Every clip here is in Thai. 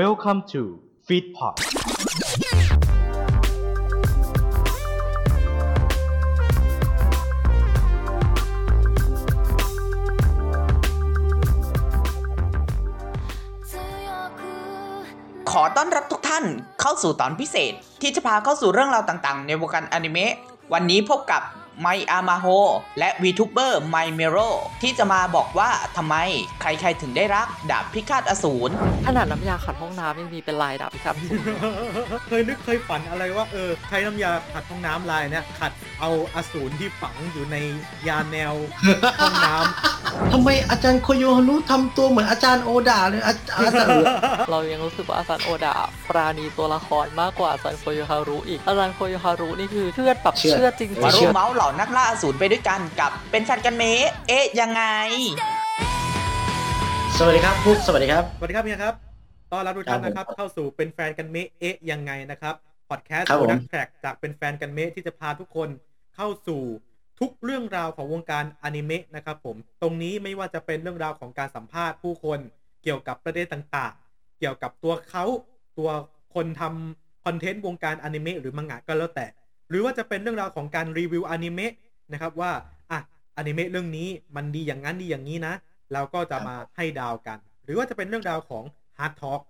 Welcome to Feedpot ขอต้อนรับทุกท่านเข้าสู่ตอนพิเศษที่จะพาเข้าสู่เรื่องราวต่างๆ ในวงการอนิเมะ วันนี้พบกับ ไมอามาโฮและ VTuber ไมเมโรที่จะมาบอกว่าทำไมใครๆถึงได้รักดาบพิฆาตอสูรขนาดน้ำยาขัดห้องน้ำยังมีเป็นลายดับครับเคยนึกเคยฝันอะไรว่าเออใช้น้ำยาขัดห้องน้ำลายเนี่ยขัดเอาอสูรที่ฝังอยู่ในยาแนวห้องน้ทำไมอาจารย์โคโยฮารุทำตัวเหมือนอาจารย์โอดาเลยอาอาจารย์เรายังรู้สึกว่าอาจารย์โอดาปราณีตัวละครมากกว่าอาจารย์โคโยฮารุอีกอาจารย์โคโยฮารุนี่คือเชื่อดแบบเชื่อดจริงมาๆร่วมเมาส์เหล่านักล่าอสูรไปด้วยกันกับเป็นแฟนกันเมะเอ๊ะยังไง สวัสดีครับพุกสวัสดีครับำสวัสดีครับเฮียครับต้อนรับทุกท่านครับผมนะครับ เข้าสู่เป็นแฟนกันเมะเอ๊ะยังไงนะครับพอดแคสต์ครับผมนักแทร็กจากเป็นแฟนกันเมะที่จะพาทุกคนเข้าสู่ทุกเรื่องราวของวงการอนิเมะนะครับผมตรงนี้ไม่ว่าจะเป็นเรื่องราวของการสัมภาษณ์ผู้คนเกี่ยวกับประเด็นต่างๆ เกี่ยวกับตัวเขาตัวคนทำคอนเทนต์วงการอนิเมะหรือมังงะก็แล้วแต่ หรือว่าจะเป็นเรื่องราวของการรีวิวอนิเมะนะครับว่าอะอนิเมะเรื่องนี้มันดีอย่างนั้นดีอย่างนี้นะเราก็จะมาให้ดาวกัน หรือว่าจะเป็นเรื่องราวของฮาร์ดทอ l k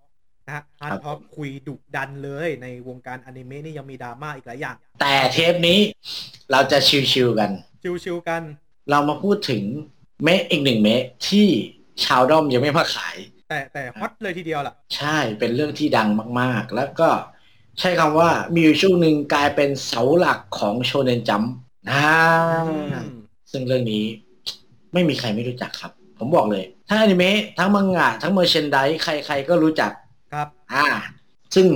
นะฮะฮาร์ดทอ l k คุยดุดันเลยในวงการอนิเมะนี่ยังมีดราม่าอีกหลายอย่าง แต่เทปนี้เราจะชิวๆกัน ชิวๆกัน เรามาพูดถึงเมะอีกหนึ่งเมะที่ชาวด้อมยังไม่มาขาย แต่แต่ hot เลยทีเดียวล่ะ ใช่เป็นเรื่องที่ดังมากๆ แล้วก็ ใช้คำว่ามีอยู่ช่วงหนึ่งกลายเป็นเสาหลักของโชเนนจัมป์นะอืมซึ่งเรื่องนี้ไม่มีใครไม่รู้จักครับ ผมบอกเลย ทั้งอนิเมะทั้งมังงะทั้งเมอร์เชนไดใครๆก็รู้จักครับ อ่า ซึ่ง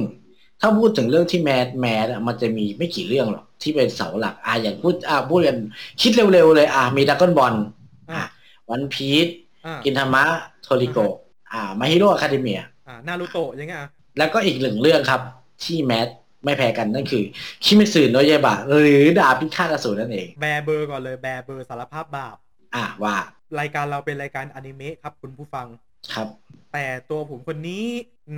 ถ้าพูดถึงเรื่องที่แมสแมสอะมันจะมีไม่กี่เรื่องหรอกที่เป็นเสาหลักอ่าอย่างพูดอ่าพูดกันคิดเร็วๆเลยอ่ามีดักกอนบอลอ่าอ่าวันพีชอ่ากินทามะโทริโกะ อ่ามายฮีโร่อะคาเดเมียอ่านารูโตะยังไงอะแล้วก็อีกหนึ่งเรื่องครับ ที่ mass ไม่แพ้กันนั่นคือคิเมตสึโนะไยบะหรือดาบพิฆาตอสูรนั่นเอง แบร์เบอร์ก่อนเลยแบร์เบอร์สารภาพบาป อ่าว่า รายการเราเป็นรายการอนิเมะครับคุณผู้ฟังครับ แต่ตัวผมคนนี้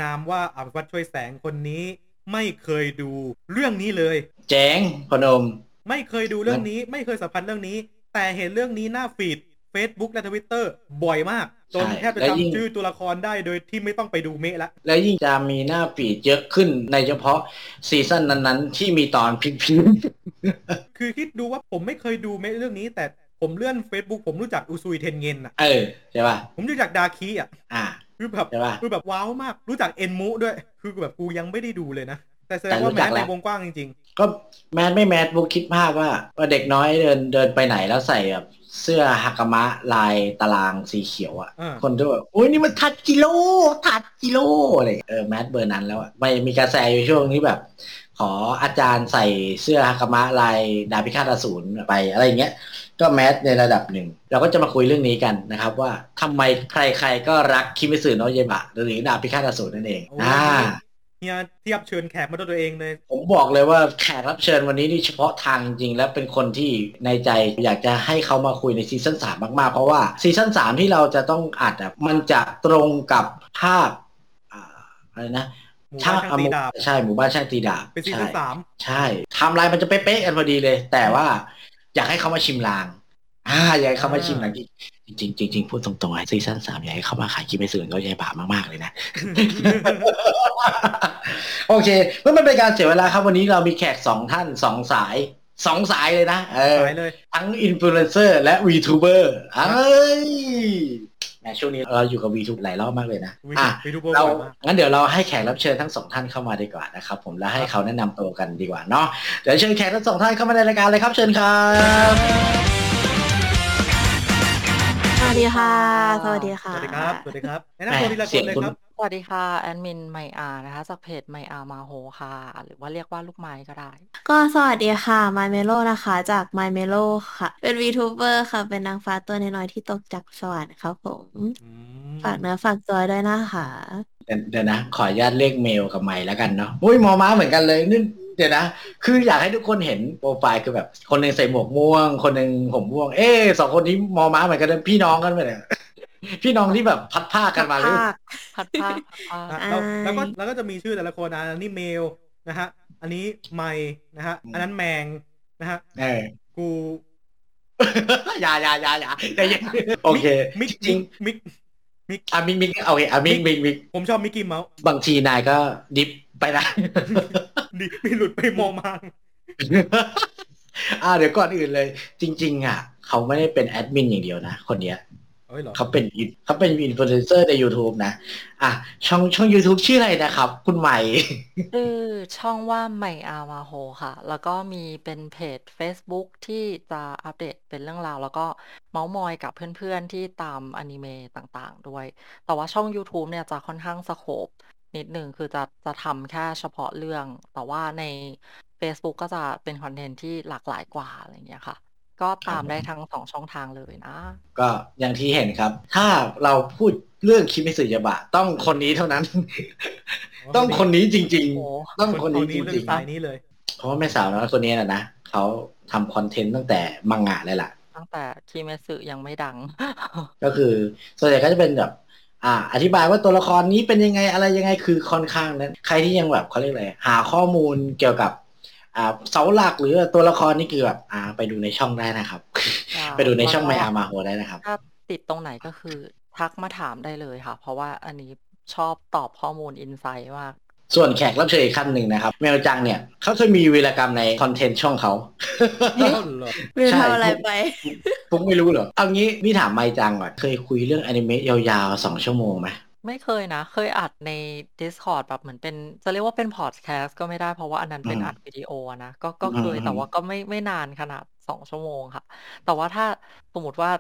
นามว่าอภิวัตช่วยแสงคนนี้ ไม่เคยดูเรื่องนี้เลย แจ้งพนม ไม่เคยดูเรื่องนี้ ไม่เคยสัมพันธ์เรื่องนี้ แต่เห็นเรื่องนี้หน้า feed Facebook และทวิตเตอร์บ่อยมาก จนใช่แทบจะและยิ่งจำชื่อตัวละครได้โดยที่ไม่ต้องไปดูเมะละ และยิ่งจะมีหน้า feed เยอะขึ้นในเฉพาะ season นั้นๆ ที่มีตอน peak peakคือคิดดูว่าผมไม่เคยดูเมะเรื่องนี้ แต่ผมเลื่อน Facebook ผมรู้จักอุซุยเท็นเก็นอะ เออใช่ป่ะ ผมรู้จักดากิอะ อ่า คือแบบใช่ปะคือแบบ wow มาก รู้จักเอ็นมุด้วย คือแบบกูยังไม่ได้ดูเลยนะแต่แสดงแต่รู้ว่าจัแม้กในแล้ววงกว้างจริงก็แมสไม่แมสบุ๊กคิดภาพว่าว่าเด็กน้อยเดินเดินไปไหนแล้วใส่แบบ เสื้อฮากามะลายตารางสีเขียวอะอ่าคนด้วยแบบโอ้ยนี่มันทัดจิโร่ทัดจิโร่อะไรอย่างเงี้ยเออแมสเบอร์นั้นแล้วอะไม่มีกระแสอยู่ช่วงนี้แบบ ขออาจารย์ใส่เสื้อฮากามะลายดาบพิฆาตอสูรไปอะไรอย่างเงี้ย ก็แมสในระดับหนึ่ง เราก็จะมาคุยเรื่องนี้กันนะครับ ว่าทำไมใครๆก็รักคิมิสึโนะเยบะหรือดาบพิฆาตอสูรนั่นเองโอ้อ่าๆ เฮียเทียบเชิญแขกมาด้วยตัวเองเลย ผมบอกเลยว่าแขกรับเชิญวันนี้นี่เฉพาะทางจริงๆแล้วเป็นคนที่ในใจอยากจะให้เขามาคุยในซีซั่นสามมากๆ เพราะว่าซีซั่นสามที่เราจะต้องอัดอะมันจะตรงกับภาพอ่าอะไรนะหมู่บ้านช่างตีดาบใช่หมู่บ้านช่างตีดาบเป็นซีซั่นใช่สามใช่ไทำลายมันจะเป๊ะๆกันพอดีเลย แต่ว่า อยากให้เขามาชิมลางอ่าอยากให้เขามาชิมลาง จริงๆจริงๆพูดตรงๆไอ้ซีซั่นสามอยากให้เขามาขายกินไม่สื่อเขาใหญ่บามากๆเลยนะ โอเคเพื่อไม่เป็นการเสียเวลาครับวันนี้เรามีแขกสองท่านสองสายสองสายเลยนะเออสายเลยทั้งอินฟลูเอนเซอร์และ VTuber เอ้ยแหมช่วงนี้เราอยู่กับ VTuber หลายรอบมากเลยนะวีอะ VTuber เราบ่อยมากงั้นเดี๋ยวเราให้แขกรับเชิญทั้งสองท่านเข้ามาดีกว่านะครับผมแล้วให้เขาแนะนำตัวกันดีกว่าเนาะเดี๋ยวเชิญแขกทั้งสองท่านเข้ามาในรายการเลยครับเชิญครับส วัสดีค่ะ สวัสดีสค่ะวัสดีครับ สวัสดีครับแนะนำตัวทีละคนเลยครับ สวัสดีค่ะ แอดมินไมอานะคะ จากเพจไมอามาโฮค่ะ หรือว่าเรียกว่าลูกไม้ก็ได้ ก็สวัสดีค่ะ My Melo นะคะ จาก My Melo ค่ะ เป็น VTuber ค่ะ เป็นนางฟ้าตัวน้อยๆที่ตกจากสวรรค์ครับผมอืมฝากเนื้อฝากตัวด้วยนะคะเดี๋ยวเดี๋ยวนะ ขออนุญาตเรียกเมลกับไมค์แล้วกันเนาะอุ้ยมอม้าเหมือนกันเลยนี่ เดี๋ยวนะ คืออยากให้ทุกคนเห็นโปรไฟล์คือแบบ คนหนึ่งใส่หมวกม่วง คนหนึ่งผมม่วง เอ๊ะสองคนนี้มอม้าเหมือนกันนะพี่น้องกันไหมเนี่ยพี่น้องที่แบบพัดผ้ากันมาเลยภาคพัดผ้าพัดผ้าอะแล้วอ่าแล้วก็แล้วก็จะมีชื่อแต่ละคนนะอันนี้เมลนะฮะ อันนี้ไมค์นะฮะ อันนั้นแมงนะฮะเออกูอย่าอย่าอย่าอย่าใจเย็นโอเค มิกจริงมิกมิกๆอะมิกมิกโอเคอะมิกมิกมิกผมชอบมิกกี้เมาส์บางทีนายก็ดิฟ ไปนะดิมีหลุดไปมองมาอ่าเดี๋ยวก่อนอื่นเลย จริง ๆ อะ เขาไม่ได้เป็นแอดมินอย่างเดียวนะ คนเนี้ยเอ้ยเหรอเขาเป็นอินเขาเป็นอินฟลูเอนเซอร์ใน YouTube นะ อะ ช่องช่อง YouTube ชื่ออะไรนะครับ คุณใหม่ชื่อช่องว่าใหม่อามาโฮค่ะ แล้วก็มีเป็นเพจ Facebook ที่จะอัปเดตเป็นเรื่องราว แล้วก็เมาส์มอยกับเพื่อนๆ ที่ตามอนิเมะต่างๆ ด้วย แต่ว่าช่อง YouTube เนี่ยจะค่อนข้าง scope นิดหนึ่งคือจะจะทำแค่เฉพาะเรื่อง แต่ว่าใน Facebook ก็จะเป็นคอนเทนต์ที่หลากหลายกว่าอะไรอย่างเงี้ยค่ะ ก็ตามได้ทั้งสองช่องทางเลยนะ ก็อย่างที่เห็นครับ ถ้าเราพูดเรื่องคิมิสึยาบะ ต้องคนนี้เท่านั้น ต้องคนนี้จริงโอ้ๆต้องคนนี้จเรื่อริงงสายนี้เลยๆเพราะว่าแม่สาวน้อยคนนี้นะนะเขาทำคอนเทนต์ตั้งแต่มังงะเลยล่ะ ตั้งแต่คีเมสึยังไม่ดัง ก็คือส่วนใหญ่ก็จะเป็นแบบ อ่า อธิบายว่าตัวละครนี้เป็นยังไงอะไรยังไงคือค่อนข้างนั้น ใครที่ยังแบบเขาเรียกอะไรหาข้อมูลเกี่ยวกับอ่าเสาหลักหรือตัวละครนี่คือแบบอ่า ไปดูในช่องได้นะครับอ่าไปดูในช่องแล้วไมก็อามาโฮได้นะครับถ้าติดตรงไหนก็คือ ทักมาถามได้เลยค่ะ เพราะว่าอันนี้ชอบตอบข้อมูลอินไซต์มาก ส่วนแขกรับเชิญอีกขั้นหนึ่งนะครับเมลจังเนี่ยเขาเคยมีวีรกรรมในคอนเทนต์ช่องเขาเอ๊ะเอ้าเหรอไม่รู้ใช่ทำอะไรไปปุ๊กไม่รู้เหรอเอางี้พี่ถามไมจังก่อนเคยคุยเรื่องอนิเมะยาวๆสองชั่วโมงไหมไม่เคยนะ เคยอัดใน Discord แบบเหมือนเป็น จะเรียกว่าเป็นพอดแคสต์ก็ไม่ได้เพราะว่าอันนั้นเป็นอืมอัดวิดีโออะนะก็ก็เคยอืมแต่ว่าก็ไม่ไม่นานขนาดสองชั่วโมงค่ะ แต่ว่าถ้าสมมติว่า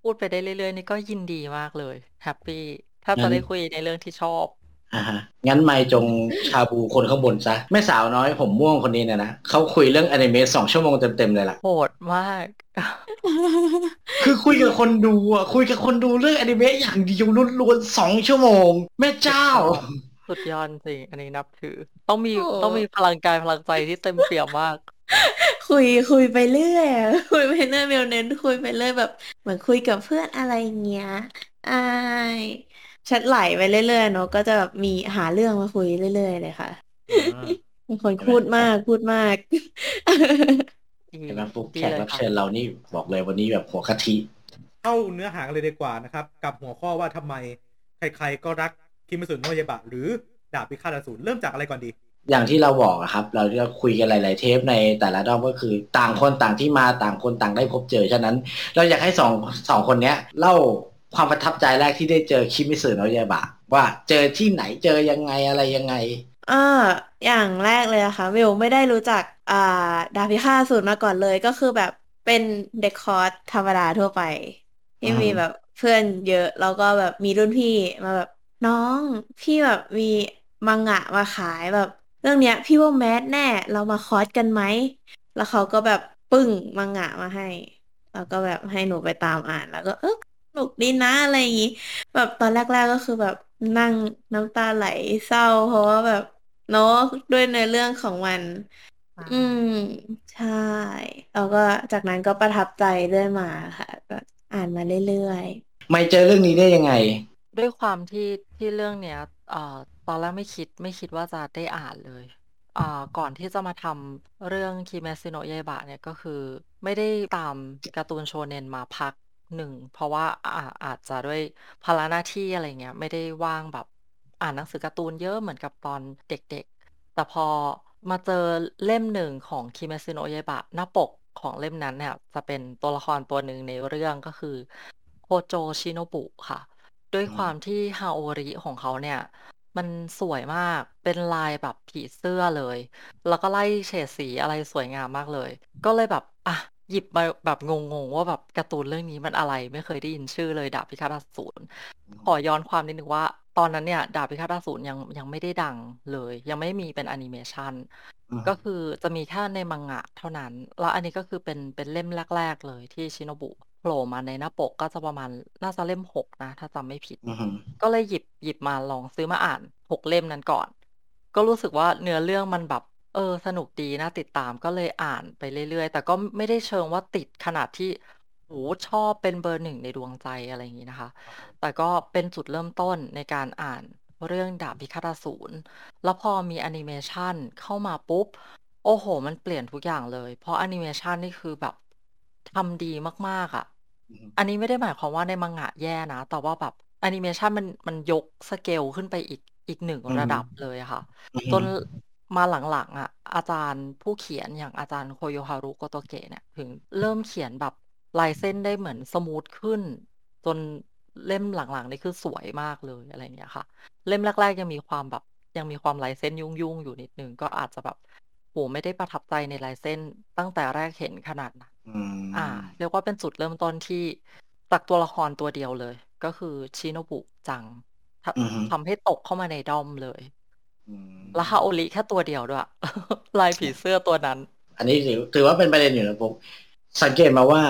พูดไปได้เรื่อยๆ นี่ก็ยินดีมากเลยแฮปปี้ถ้าจะได้คุยในเรื่องที่ชอบ อ่าฮะงั้นไมจงชาบูคนข้างบนซะแม่สาวน้อยผมม่วงคนนี้เนี่ยนะเขาคุยเรื่องอนิเมะสองชั่วโมงเต็มๆเลยล่ะโหดมาก คือคุยกับคนดูอะคุยกับคนดูเรื่องอนิเมะอย่างเดียวล้วนๆสองชั่วโมง แม่เจ้า สุดยอดจริงอันนี้นับถือ ต้องมีโอ้ต้องมีพลังกายพลังใจที่เต็มเปี่ยมมาก คุยคุยไปเรื่อยอะคุยไปเรื่อยเมลเน้นคุยไปเรื่อยแบบ เหมือนคุยกับเพื่อนอะไรเงี้ยอาย แชทไหลไปเรื่อยๆเนอะก็จะแบบมีหาเรื่องมาคุยเรื่อยๆเลยค่ะอ่าเป็นคนพูดมากพูดมากดีเห็นไหมฟุกดีแขกเลยรับค่ะเชิญเรานี่บอกเลยวันนี้แบบหัวกะทิเข้าเนื้อหากันเลยดีกว่านะครับ กับหัวข้อว่าทำไมใครๆก็รักคิมิสุโนะยาบะหรือดาบพิฆาตอสูรเริ่มจากอะไรก่อนดี อย่างที่เราบอกอะครับ เราจะคุยกันหลาย ๆ เทปในแต่ละรอบก็คือ ต่างคนต่างที่มาต่างคนต่างได้พบเจอฉะนั้น เราอยากให้สองสองคนเนี้ยเล่า ความประทับใจแรกที่ได้เจอคิมิสึโนะยาบะ ว่าเจอที่ไหนเจอยังไงอะไรยังไงอ่าอย่างแรกเลยนะคะวิวไม่ได้รู้จักอ่าดาบพิฆาสูรมาก่อนเลยก็คือแบบเป็นเด็กคอร์สธรรมดาทั่วไป ที่มีแบบเพื่อนเยอะ แล้วก็แบบมีรุ่นพี่มาแบบน้องพี่แบบมีมังงะมาขายแบบ เรื่องเนี้ย พี่ว่าแมสแน่เรามาคอร์สกันไหม แล้วเขาก็แบบปึ้งมังงะมาให้ แล้วก็แบบให้หนูไปตามอ่านแล้วก็เออ นุกดีนะอะไรอย่างงี้แบบตอนแรกๆก็คือแบบนั่งน้ำตาไหลเศร้า เพราะว่าแบบเนาะด้วยในอเรื่องของมันอืม ใช่แล้วก็จากนั้นก็ประทับใจเรื่อยมาค่ะก็อ่านมาเรื่อยไม่เจอเรื่องนี้ได้ยังไง ด้วยความที่ที่เรื่องเนี้ยเอ่อตอนแรกไม่คิดไม่คิดว่าจะได้อ่านเลยอ่าก่อนที่จะมาทำเรื่องคิเมซิโนะยาบะเนี่ยก็คือ ไม่ได้ตามการ์ตูนโชเน็นมาพัก หนึ่ง เพราะว่า อา อาจจะด้วยภาระหน้าที่ อะไรเงี้ย ไม่ได้ว่างแบบอ่านหนังสือการ์ตูนเยอะเหมือนกับตอนเด็ก ๆ แต่พอมาเจอเล่มหนึ่งของคิเมซิโนะยาบะหน้าปกของเล่มนั้นเนี่ย จะเป็นตัวละครตัวหนึ่งในเรื่อง ก็คือโคโจชิโนบุค่ะ ด้วยอืมความที่ฮาโอริของเขาเนี่ย มันสวยมาก เป็นลายแบบผีเสื้อเลย แล้วก็ไล่เฉดสีอะไรสวยงามมากเลย ก็เลยแบบอะ หยิบมาแบบงงๆว่าแบบการ์ตูนเรื่องนี้มันอะไรไม่เคยได้ยินชื่อเลยดาบพิฆาตอสูรขอย้อนความนิดนึงว่า ตอนนั้นเนี่ย ดาบพิฆาตอสูรยังยังไม่ได้ดังเลย ยังไม่มีเป็นแอนิเมชันอืมก็คือจะมีแค่ในมังงะเท่านั้น แล้วอันนี้ก็คือเป็นเป็นเล่มแรก ๆ เลยที่ชิโนบุโผล่มาในหน้าปกก็จะประมาณน่าจะเล่มหกนะ ถ้าจำไม่ผิดอือหือก็เลยหยิบหยิบมาลองซื้อมาอ่านหกเล่มนั้นก่อน ก็รู้สึกว่าเนื้อเรื่องมันแบบ เออ สนุกดีน่าติดตามก็เลยอ่านไปเรื่อย ๆ แต่ก็ไม่ได้เชิงว่าติดขนาดที่ โอ้โฮ ชอบเป็นเบอร์หนึ่งในดวงใจ อะไรอย่างงี้นะคะแต่ก็เป็นจุดเริ่มต้นในการอ่านเรื่องดาบพิฆาตอสูร แล้วพอมีแอนิเมชันเข้ามาปุ๊บ โอ้โฮ มันเปลี่ยนทุกอย่างเลย เพราะแอนิเมชันนี่คือแบบทำดีมาก ๆ อะ อือฮึ อันนี้ไม่ได้หมายความว่าใน Manga แย่นะ แต่ว่าแบบแอนิเมชันมัน มันยก สเกล ขึ้นไปอีก อีก 1 อือระฮึดับเลยอะค่ะ อือฮึจน มาหลังๆอะอาจารย์ผู้เขียนอย่างอาจารย์ Koyoharu Gotouge เนี่ยถึงเริ่มเขียนแบบลายเส้นได้เหมือน smooth ขึ้น จนเล่มหลังๆนี่คือสวยมากเลยอะไรอย่างเงี้ยค่ะ เล่มแรก ๆ ยังมีความแบบยังมีความลายเส้นยุ่งๆอยู่นิดหนึ่งก็อาจจะแบบโอ้โฮไม่ได้ประทับใจในลายเส้นตั้งแต่แรกเห็นขนาดนั้นอือ่ามเรียกว่าเป็นจุดเริ่มต้นที่จากตัวละครตัวเดียวเลย ก็คือ Shinobu จังทอือฮึทำให้ตกเข้ามาในด้อมเลยอืม แล้ว Haori แค่ตัวเดียวด้วยลายผีเสื้อตัวนั้น อันนี้ถือถือว่าเป็นประเด็นอยู่นะผมสังเกตมาว่า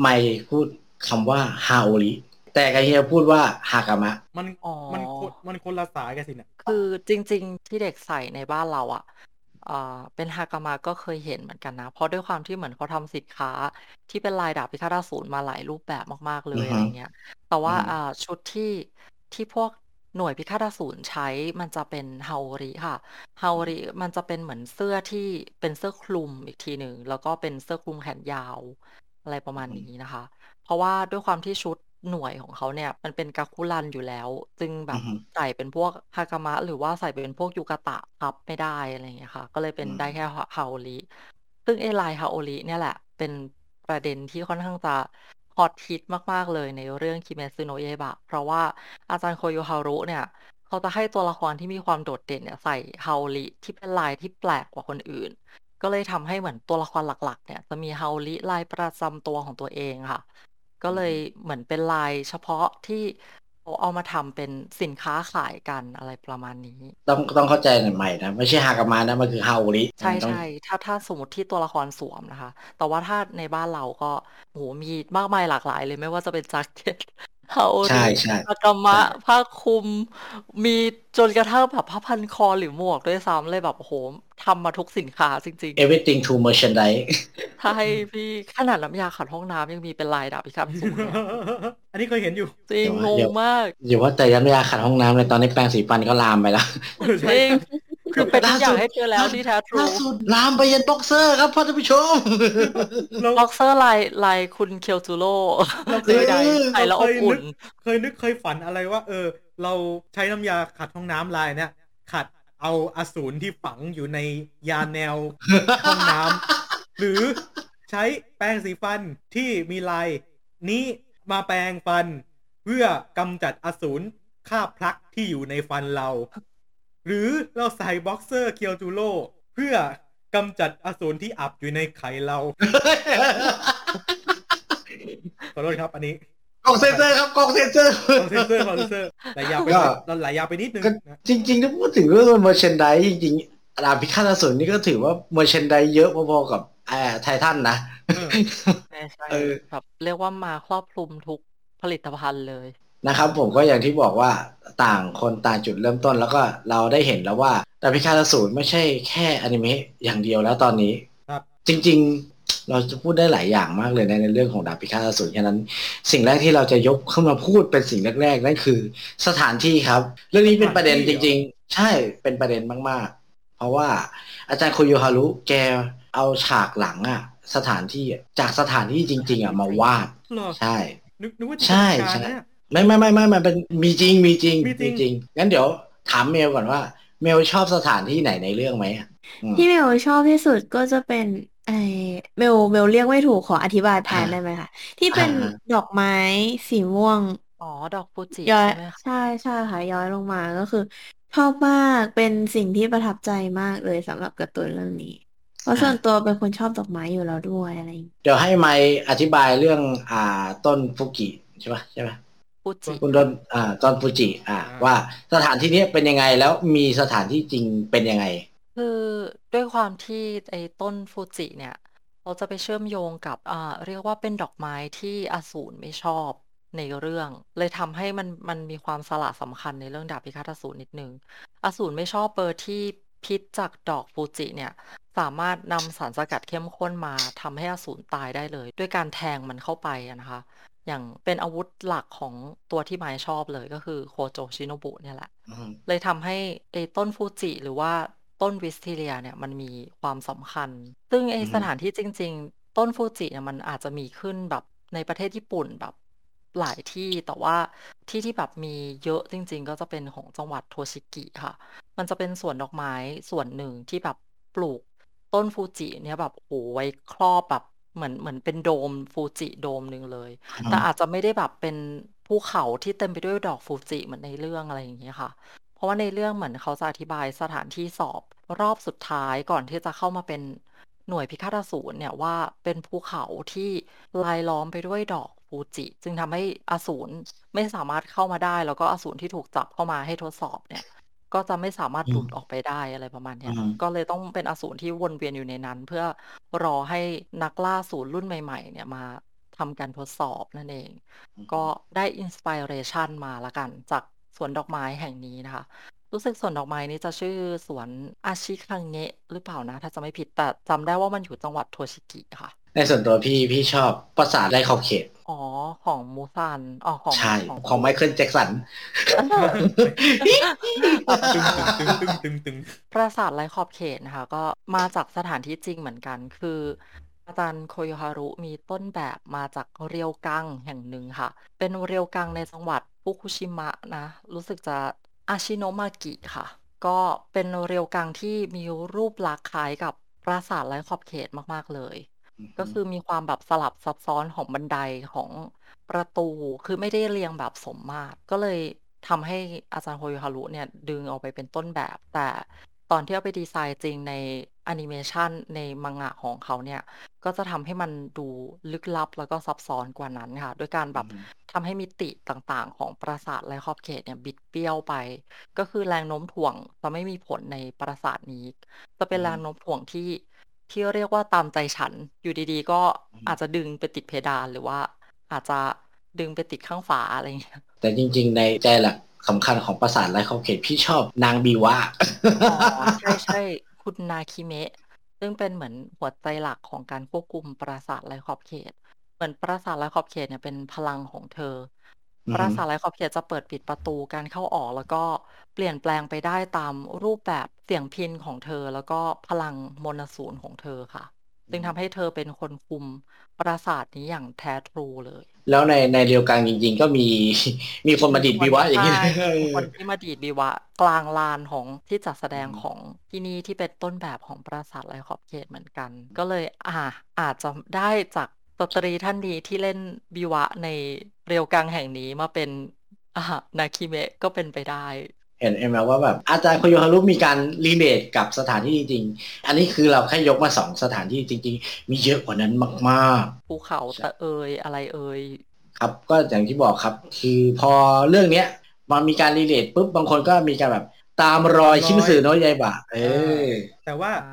ไมค์พูดคำว่า Haori แต่กาเฮียพูดว่า Hakama มันอ๋อมันคนมันคนละสายกันสินะคือจริง ๆ ที่เด็กใส่ในบ้านเราอะอ่าเป็น Hakama ก็เคยเห็นเหมือนกันนะ เพราะด้วยความที่เหมือนเขาทำสินค้า ที่เป็นลายดาบพิฆาตอสูรมาหลายรูปแบบมาก ๆ เลอืยออะฮึไรเงี้ย แต่ว่าอืมอ่าชุดที่ที่พวก หน่วยพิฆาตอสูรใช้มันจะเป็น Haori ค่ะ Haori มันจะเป็นเหมือนเสื้อที่เป็นเสื้อคลุมอีกทีหนึ่งแล้วก็เป็นเสื้อคลุมแขนยาว อะไรประอืมาอณฮึนี้นะคะ เพราะว่าด้วยความที่ชุดหน่วยของเขาเนี่ยมันเป็น Gakuran อยู่แล้ว จึงแบอืบอฮึใส่เป็นพวก Hakama หรือว่าใส่เป็นพวก Yukata พับไม่ได้อะไรอย่างเงี้ยค่ะ ก็เลยเป็อืนมได้แค่ฮ Haori ซึ่งไอ้ลาย Haori เนี่ยแหละ เป็นประเด็นที่ค่อนข้างจะ ฮอตฮิตมากๆเลยในเรื่องคิเมซุโนะเยบะ เพราะว่าอาจารย์โคโยฮารุเนี่ย เขาจะให้ตัวละครที่มีความโดดเด่นเนี่ยใส่ฮาลิที่เป็นลายที่แปลกกว่าคนอื่น ก็เลยทำให้เหมือนตัวละครหลัก ๆ เนี่ย จะมีฮาลิลายประจำตัวของตัวเองค่ะ ก็เลยเหมือนเป็นลายเฉพาะที่ เขาเอามาทำเป็นสินค้าขายกันอะไรประมาณนี้ ต้องต้องเข้าใจใหม่นะ ไม่ใช่ Hakama นะ มันคือ Haori ใชอาต้อง่ๆถ้าถ้าสมมุติที่ตัวละครสวมนะคะ แต่ว่าถ้าในบ้านเราก็โอ้โฮมีมากมายหลากหลายเลยไม่ว่าจะเป็นแจ็กเก็ต ใช Haori ่ Hakama ๆๆผ้าคลุม มีจนกระทั่งแบบผ้าพันคอหรือหมวกด้วยซ้ำเลยแบบโอ้โฮทำมาทุกสินค้าจริงๆ everything to merchandise ใช่พี่ขนาดน้ำยาขัดห้องน้ำยังมีเป็นลายดาบพิฆาตอสูรเลยอะอันนี้เคยเห็นอยู่ จริงเดี๋ยวงเดี๋งยวมาก อย่าว่าแต่น้ำยาขัดห้องน้ำเลยตอนนี้แปรงสีฟันก็ลามไปแล้วเออจใช่ริง คือเป็นทุล่ากอย่าสุงดให้เธอแล้วล่าที่แท้ทรูล่าสุดลามไปยันบ็อกเซอร์ครับท่านผู้ชมเราบ็อกเซอร์ลายลายคุณเคียวจูโร่เราเคใยดๆใส่แล้วเราอเคบยอุ่นึนกเคยนึกเคยฝันอะไรว่า เออ เราใช้น้ำยาขัดห้องน้ำลายเนี่ยขัดเอาอสูรที่ฝังอยู่ในยาแนวห้องน้ำหรือใช้แปรงสีฟันที่มีลายนี้มาแปรงฟัน เพื่อกำจัดอสูรคราบ plaque ที่อยู่ในฟันเรา หรือเราใส่บ็อกเซอร์เคียวจูโร่เพื่อกำจัดอสูรที่อับอยู่ในไข่เรา ขอโทษครับอันนี้กล่องเซนเซอร์ครับกล่องเซนเซอร์กล่องเซนเซอร์กล่องเซนเซอร์หลายยาวไปก็เราหลายยาวไปนิดนึงก็นะจริงๆถ้าพูดถึงเรื่องเมอร์เชนด s จริงๆดาบพิฆาตอสูรนี่ก็ถือว่าเมอร์เชนด s เยอะพอๆกับไอ้ไททันนะเออใช่ใช่เออแบบเรียกว่ามาครอบคลุมทุกผลิตภัณฑ์เลย นะครับ ผมก็อย่างที่บอกว่าต่างคนต่างจุดเริ่มต้นแล้วก็เราได้เห็นแล้วว่าดาบพิฆาตอสูรไม่ใช่แค่อนิเมะอย่างเดียวแล้วตอนนี้ครับจริง ๆ เราจะพูดได้หลายอย่างมากเลยในในเรื่องของดาบพิฆาตอสูรฉะนั้น สิ่งแรกที่เราจะยกขึ้นมาพูดเป็นสิ่งแรกๆนั่นคือสถานที่ครับ เรื่องนี้เป็นประเด็นจริง ๆ ใช่เป็นประเด็นมากๆ เพราะว่าอาจารย์โคโยฮารุแกเอาฉากหลังอะสถานที่อะจากสถานที่จริง ๆอะมาวาดเหรอใช่นึกนึกว่าใช่จินตนาการใช่นะเนี่ย ไม่ไม่ไม่ไม่มันเป็นมีจริงมีจริงมีจริงจริงงั้นเดี๋ยวถามเมลก่อนว่า เมลชอบสถานที่ไหนในเรื่องไหมอะอืมที่เมลชอบที่สุดก็จะเป็นไอเมลเมลเรียกไม่ถูกขออธิบายแทนอ่าได้ไหมคะที่เป็นอ่าดอกไม้สีม่วงอ๋อดอกฟูจิย้อยใช่ไหมคะใช่ใช่ค่ะย้อยลงมาก็คือชอบมากเป็นสิ่งที่ประทับใจมากเลยสำหรับการ์ตูนเรื่องนี้ เพราะส่วนตัวเป็นคนชอบดอกไม้อยู่แล้วด้วยอะไรอย่างงี้เดี๋ยวให้ไมค์อธิบายเรื่องอ่าต้นฟุกิใช่ปะใช่ปะ ฟูจิคุณต้นอ่าต้นฟูจิ อ่า ว่าสถานที่เนี้ยเป็นยังไงแล้วมีสถานที่จริงเป็นยังไง คือด้วยความที่ไอ้ต้นฟูจิเนี่ยเราจะไปเชื่อมโยงกับอ่าเรียกว่าเป็นดอกไม้ที่อสูรไม่ชอบในเรื่อง เลยทำให้มันมันมีความสละสำคัญในเรื่องดาบพิฆาตอสูรนิดนึงอสูรไม่ชอบเบอร์ที่พิษจากดอกฟูจิเนี่ยสามารถนำสารสกัดเข้มข้นมาทำให้อสูรตายได้เลย ด้วยการแทงมันเข้าไปอะนะคะ อย่างเป็นอาวุธหลักของตัวที่ไม้ชอบเลยก็คือโคโจชิโนบุเนี่ยแหละอืมเลยทำให้ไอ้ต้นฟูจิหรือว่าต้นวิสติเลียเนี่ยมันมีความสำคัญ ซึ่งไอ้อือฮึสถานที่จริง ๆ ต้นฟูจิเนี่ยมันอาจจะมีขึ้นแบบในประเทศญี่ปุ่นแบบหลายที่แต่ว่าที่ที่แบบมีเยอะจริง ๆ ก็จะเป็นของจังหวัดโทชิกิค่ะ มันจะเป็นสวนดอกไม้ส่วนหนึ่งที่แบบปลูกต้นฟูจิเนี่ยแบบโอ้โหไว้ครอบแบบ เหมือน เหมือนเป็นโดมฟูจิโดมหนึ่งเลยแต่อาจจะไม่ได้แบบเป็นภูเขาที่เต็มไปด้วยดอกฟูจิเหมือนในเรื่อง อะไรอย่างเงี้ยค่ะ เพราะว่าในเรื่องเหมือนเขาจะอธิบายสถานที่สอบรอบสุดท้ายก่อนที่จะเข้ามาเป็นหน่วยพิฆาตอสูรเนี่ยว่าเป็นภูเขาที่ลายล้อมไปด้วยดอกฟูจิ จึงทำให้อสูรไม่สามารถเข้ามาได้ แล้วก็อสูรที่ถูกจับเข้ามาให้ทดสอบเนี่ย ก็จะไม่สามารถหลุดออกไปได้ อะไรประมาณเนี้ยอืมก็เลยต้องเป็นอสูรที่วนเวียนอยู่ในนั้น เพื่อรอให้นักล่าสูรรุ่นใหม่ ๆ เนี่ยมาทำการทดสอบนั่นเองก็ได้อินสปิเรชันมาละกัน จากสวนดอกไม้แห่งนี้นะคะ รู้สึกสวนดอกไม้นี้จะชื่อสวนอาชิคังเงะหรือเปล่านะ ถ้าจะไม่ผิด แต่จำได้ว่ามันอยู่จังหวัดโทชิกิค่ะ ในส่วนตัวพี่พี่ชอบปราสาทไร่ขอบเขต อ๋อ ของมูซานอ๋อของใช่ ของของไมเคิลแจ็คสันตึงตึงตึงตึงตึงปราสาทไร้ขอบเขตนะคะ ก็มาจากสถานที่จริงเหมือนกัน คืออาจารย์โคโยฮารุมีต้นแบบมาจากเรียวกังแห่งหนึ่งค่ะ เป็นเรียวกังในจังหวัดฟุคุชิมะนะ รู้สึกจะอาชิโนมากิค่ะ ก็เป็นเรียวกังที่มีรูปลักษณ์คล้ายกับปราสาทไร้ขอบเขตมาก ๆ เลย ก็คือมีความแบบสลับซับซ้อนของบันไดของประตู คือไม่ได้เรียงแบบสมมาตร ก็เลยทำให้อาจารย์โฮโยฮารุเนี่ย ดึงเอาไปเป็นต้นแบบ แต่ตอนที่เอาไปดีไซน์จริงในแอนิเมชันในมังงะของเขาเนี่ย ก็จะทำให้มันดูลึกลับแล้วก็ซับซ้อนกว่านั้นค่ะ ด้วยการแบบอืมทำให้มิติต่างๆ ของปราสาทไร้ขอบเขตเนี่ยบิดเบี้ยวไป ก็คือแรงโน้มถ่วงจะไม่มีผลในปราสาทนี้ จะเป็นแรงโน้มถ่วงที่ ที่เรียกว่าตามใจฉัน อยู่ดีๆ ก็อาจจะดึงไปติดเพดานหรือว่า อาจจะดึงไปติดข้างฝาอะไรอย่างเงี้ย แต่จริง ๆ ในใจหลักสำคัญของปราสาทไร่ขอบเขตพี่ชอบนางบีวะอ๋อใช่ใช่คุณนาคิเมะ ซึ่งเป็นเหมือนหัวใจหลักของการควบคุมปราสาทไร้ขอบเขต เหมือนปราสาทไร้ขอบเขตเนี่ยเป็นพลังของเธออือฮึ ปราสาทไร้ขอบเขตจะเปิดปิดประตูการเข้าออก แล้วก็เปลี่ยนแปลงไปได้ตามรูปแบบเสียงพินของเธอ แล้วก็พลังมนต์สูรของเธอค่ะจึงทำให้เธอเป็นคนคุมปราสาทนี้อย่างแท้ทรูเลย แล้วในในเรียวกังจริง ๆ ก็มีมีคนมาดิดบีวะอย่างนี้ใช่มีคนที่มาดีดบีวะ กลางลานของที่จัดแสดงของที่นี่ที่เป็นต้นแบบของปราสาทไร้ขอบเขตเหมือนกัน ก็เลยอ่าอาจจะได้จากสตรีท่านนี้ที่เล่นบีวะใน เรียวกังแห่งนี้มาเป็นอ่านาคิเมะก็เป็นไปได้ เห็นเอ็มว่าแบบอาจารย์โคโยฮารุมีการrelate กับสถานที่จริงๆอันนี้คือเราแค่ยกมาสองสถานที่จริง ๆ มีเยอะกว่านั้นมากภูเขาตะเอยอะไรเอยๆครับก็อย่างที่บอกครับ คือพอเรื่องเนี้ยมันมีการ relate ปุ๊บบางคนก็มีการแบบตามรอยคิเมทสึโนะไยบะเออ แต่ว่าใช่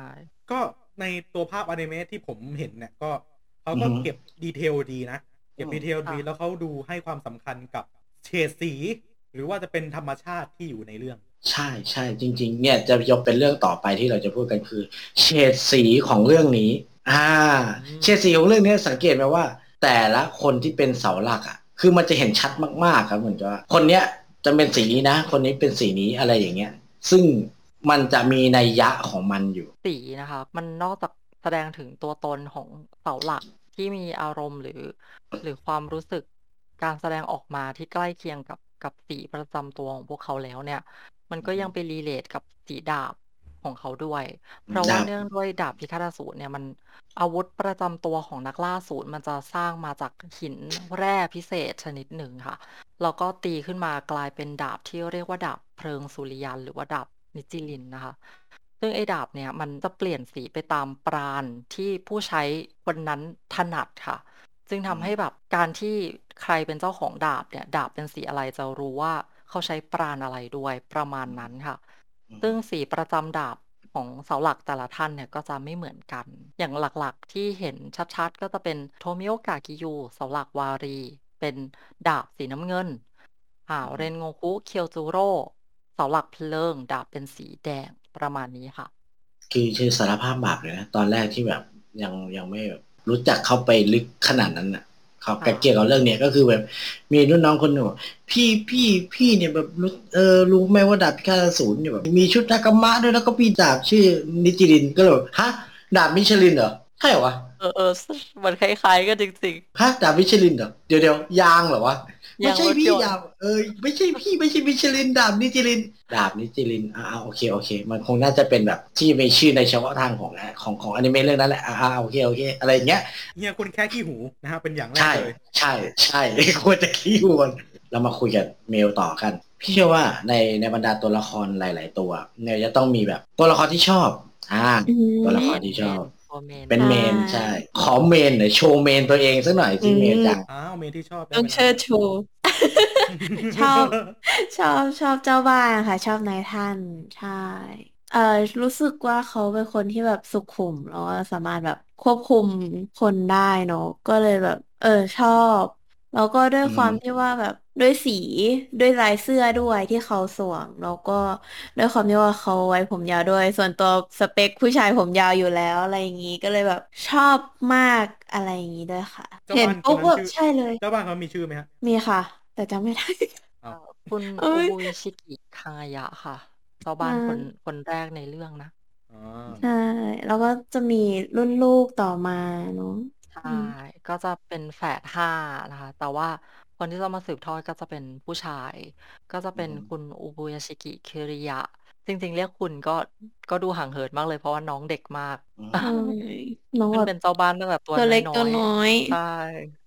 ก็ในตัวภาพอนิเมะที่ผมเห็นเนี่ยก็เขาก็อือฮึเก็บ detail ดีนะ เก็บ detail ดีค่ะแล้วเขาดูให้ความสำคัญกับเฉดสี หรือว่าจะเป็นธรรมชาติที่อยู่ในเรื่อง ใช่ใช่จริง ๆ เนี่ยจะยกเป็นเรื่องต่อไปที่เราจะพูดกันคือ เฉดสีของเรื่องนี้ อ่าอืมเฉดสีของเรื่องนี้สังเกตไหมว่า แต่ละคนที่เป็นเสาหลักอะ คือมันจะเห็นชัดมากๆครับเหมือนกับว่าคนเนี้ยจะเป็นสีนี้นะ คนนี้เป็นสีนี้อะไรอย่างเงี้ย ซึ่งมันจะมีนัยยะของมันอยู่ สีนะคะ มันนอกจากแสดงถึงตัวตนของเสาหลัก ที่มีอารมณ์หรือ หรือความรู้สึกการแสดงออกมาที่ใกล้เคียงกับกับสีประจำตัวของพวกเขาแล้วเนี่ย มันก็ยังไปรีเลทกับสีดาบของเขาด้วย เพราะว่าดาบเนื่องด้วยดาบพิฆาตอสูรเนี่ยมันอาวุธประจำตัวของนักล่าสูรมันจะสร้างมาจากหินแร่พิเศษชนิดหนึ่งค่ะ แล้วก็ตีขึ้นมากลายเป็นดาบที่เรียกว่าดาบเพลิงสุริยันหรือว่าดาบนิจิลินนะคะ ซึ่งไอ้ดาบเนี่ยมันจะเปลี่ยนสีไปตามปราณที่ผู้ใช้คนนั้นถนัดค่ะ ซึ่งทำให้แบบการที่ใครเป็นเจ้าของดาบเนี่ย ดาบเป็นสีอะไรจะรู้ว่าเขาใช้ปราณอะไรด้วยประมาณนั้นค่ะ ซึ่งสีประจำดาบของเสาหลักแต่ละท่านเนี่ยก็จะไม่เหมือนกัน อย่างหลักๆที่เห็นชัดๆ ก็จะเป็นโทมิโอกากิยูเสาหลักวารี เป็นดาบสีน้ำเงินอ่าเรนโงคุเคียวจูโร่เสาหลักเพลิง ดาบเป็นสีแดง ประประมาณนี้ค่ะ คือชื่อสารภาพบาปเลยนะ ตอนแรกที่แบบยังยังไม่แบบรู้จักเข้าไปลึกขนาดนั้นอะเขาอ่าเกี่ยวกับเรื่องเนี้ยก็คือแบบ มีรุ่นน้องคนหนึ่งบอกพี่พี่พี่เนี่ยแบบรู้เออรู้ไหมว่าดาบพิฆาตอสูรเนี่ยแบบมีชุดนากามะด้วยแล้วก็พี่ดาบชื่อนิจิรินก็เลยแบบฮะดาบมิชลินเหรอใช่เหรอวะเออเออมันคล้ายๆกันจริงฮะดาบมิชลินเหรอเดี๋ยวเดี๋ยวยางเหรอวะยาง ไม่ใช่รถพี่ยนต์ดาบเออไม่ใช่พี่ไม่ใช่มิชลินดาบนิจิริน ดาบนิจิรินอ่าโอเคโอเค มันคงน่าจะเป็นแบบที่มีชื่อในเฉพาะทางของของของอนิเมะเรื่องนั้นแหละอ่าโอเคโอเค อะไรอย่างเงี้ยเฮียคุณแค่ขี้หูนะฮะเป็นอย่างแรกใช่เลยใช่ใช่ควรจะขี้วนเรามาคุยกันเมลต่อกัน พี่เชื่อว่าในในบรรดาตัวละครหลาย ๆ ตัวเนี่ยจะต้องมีแบบตัวละครที่ชอบอ่าอืมตัวๆละครที่ชอบตัว เมนเป็นเมนใช่ใช่ ขอเมนหน่อยโชว์เมนตัวเองสักหน่อยสิอืมเมนจังอ้าวเมนที่ชอบได้ต้องไหมเชิดชูชอบชอบชอบเจ้าบ้านค่ะ ชอบนายท่านใช่เอ่อรู้สึกว่าเขาเป็นคนที่แบบสุขุมแล้วก็สามารถแบบควบคุมคนได้เนอะก็เลยแบบ เออชอบ แล้วก็ด้วยอืมความที่ว่าแบบ ด้วยสีด้วยลายเสื้อด้วยที่เขาสวมแล้วก็ด้วยความที่ว่าเขาไว้ผมยาวด้วย ส่วนตัวสเปคผู้ชายผมยาวอยู่แล้วอะไรอย่างงี้ก็เลยแบบชอบมากอะไรอย่างงี้ด้วยค่ะเจ้าเห็นบ้านคปุ๊บนแบนั้นบชื่อใช่เลย เจ้าบ้านเขามีชื่อไหมฮะมีค่ะ แต่จำไม่ได้อ้าวคุณเอ้อุยบุยชิกิคางายะค่ะชาวบ้านอ่าคนคนแรกในเรื่องนะอ๋อใช่แล้วก็จะมีรุ่นลูกต่อมาเนอะใช่ก็จะเป็นแฝดห้านะคะ แต่ว่า คนที่จะมาสืบทอดก็จะเป็นผู้ชาย ก็จะเป็นอืมคุณอุบุยชิกิคิริยะ จริง ๆ เรียกคุณก็ก็ดูห่างเหินมากเลยเพราะว่าน้องเด็กมากอืมใช่น้องมันแบบเป็นเจ้าบ้านตั้งแต่ตัวตัวเล็กน้ตัวอยน้อยๆใช่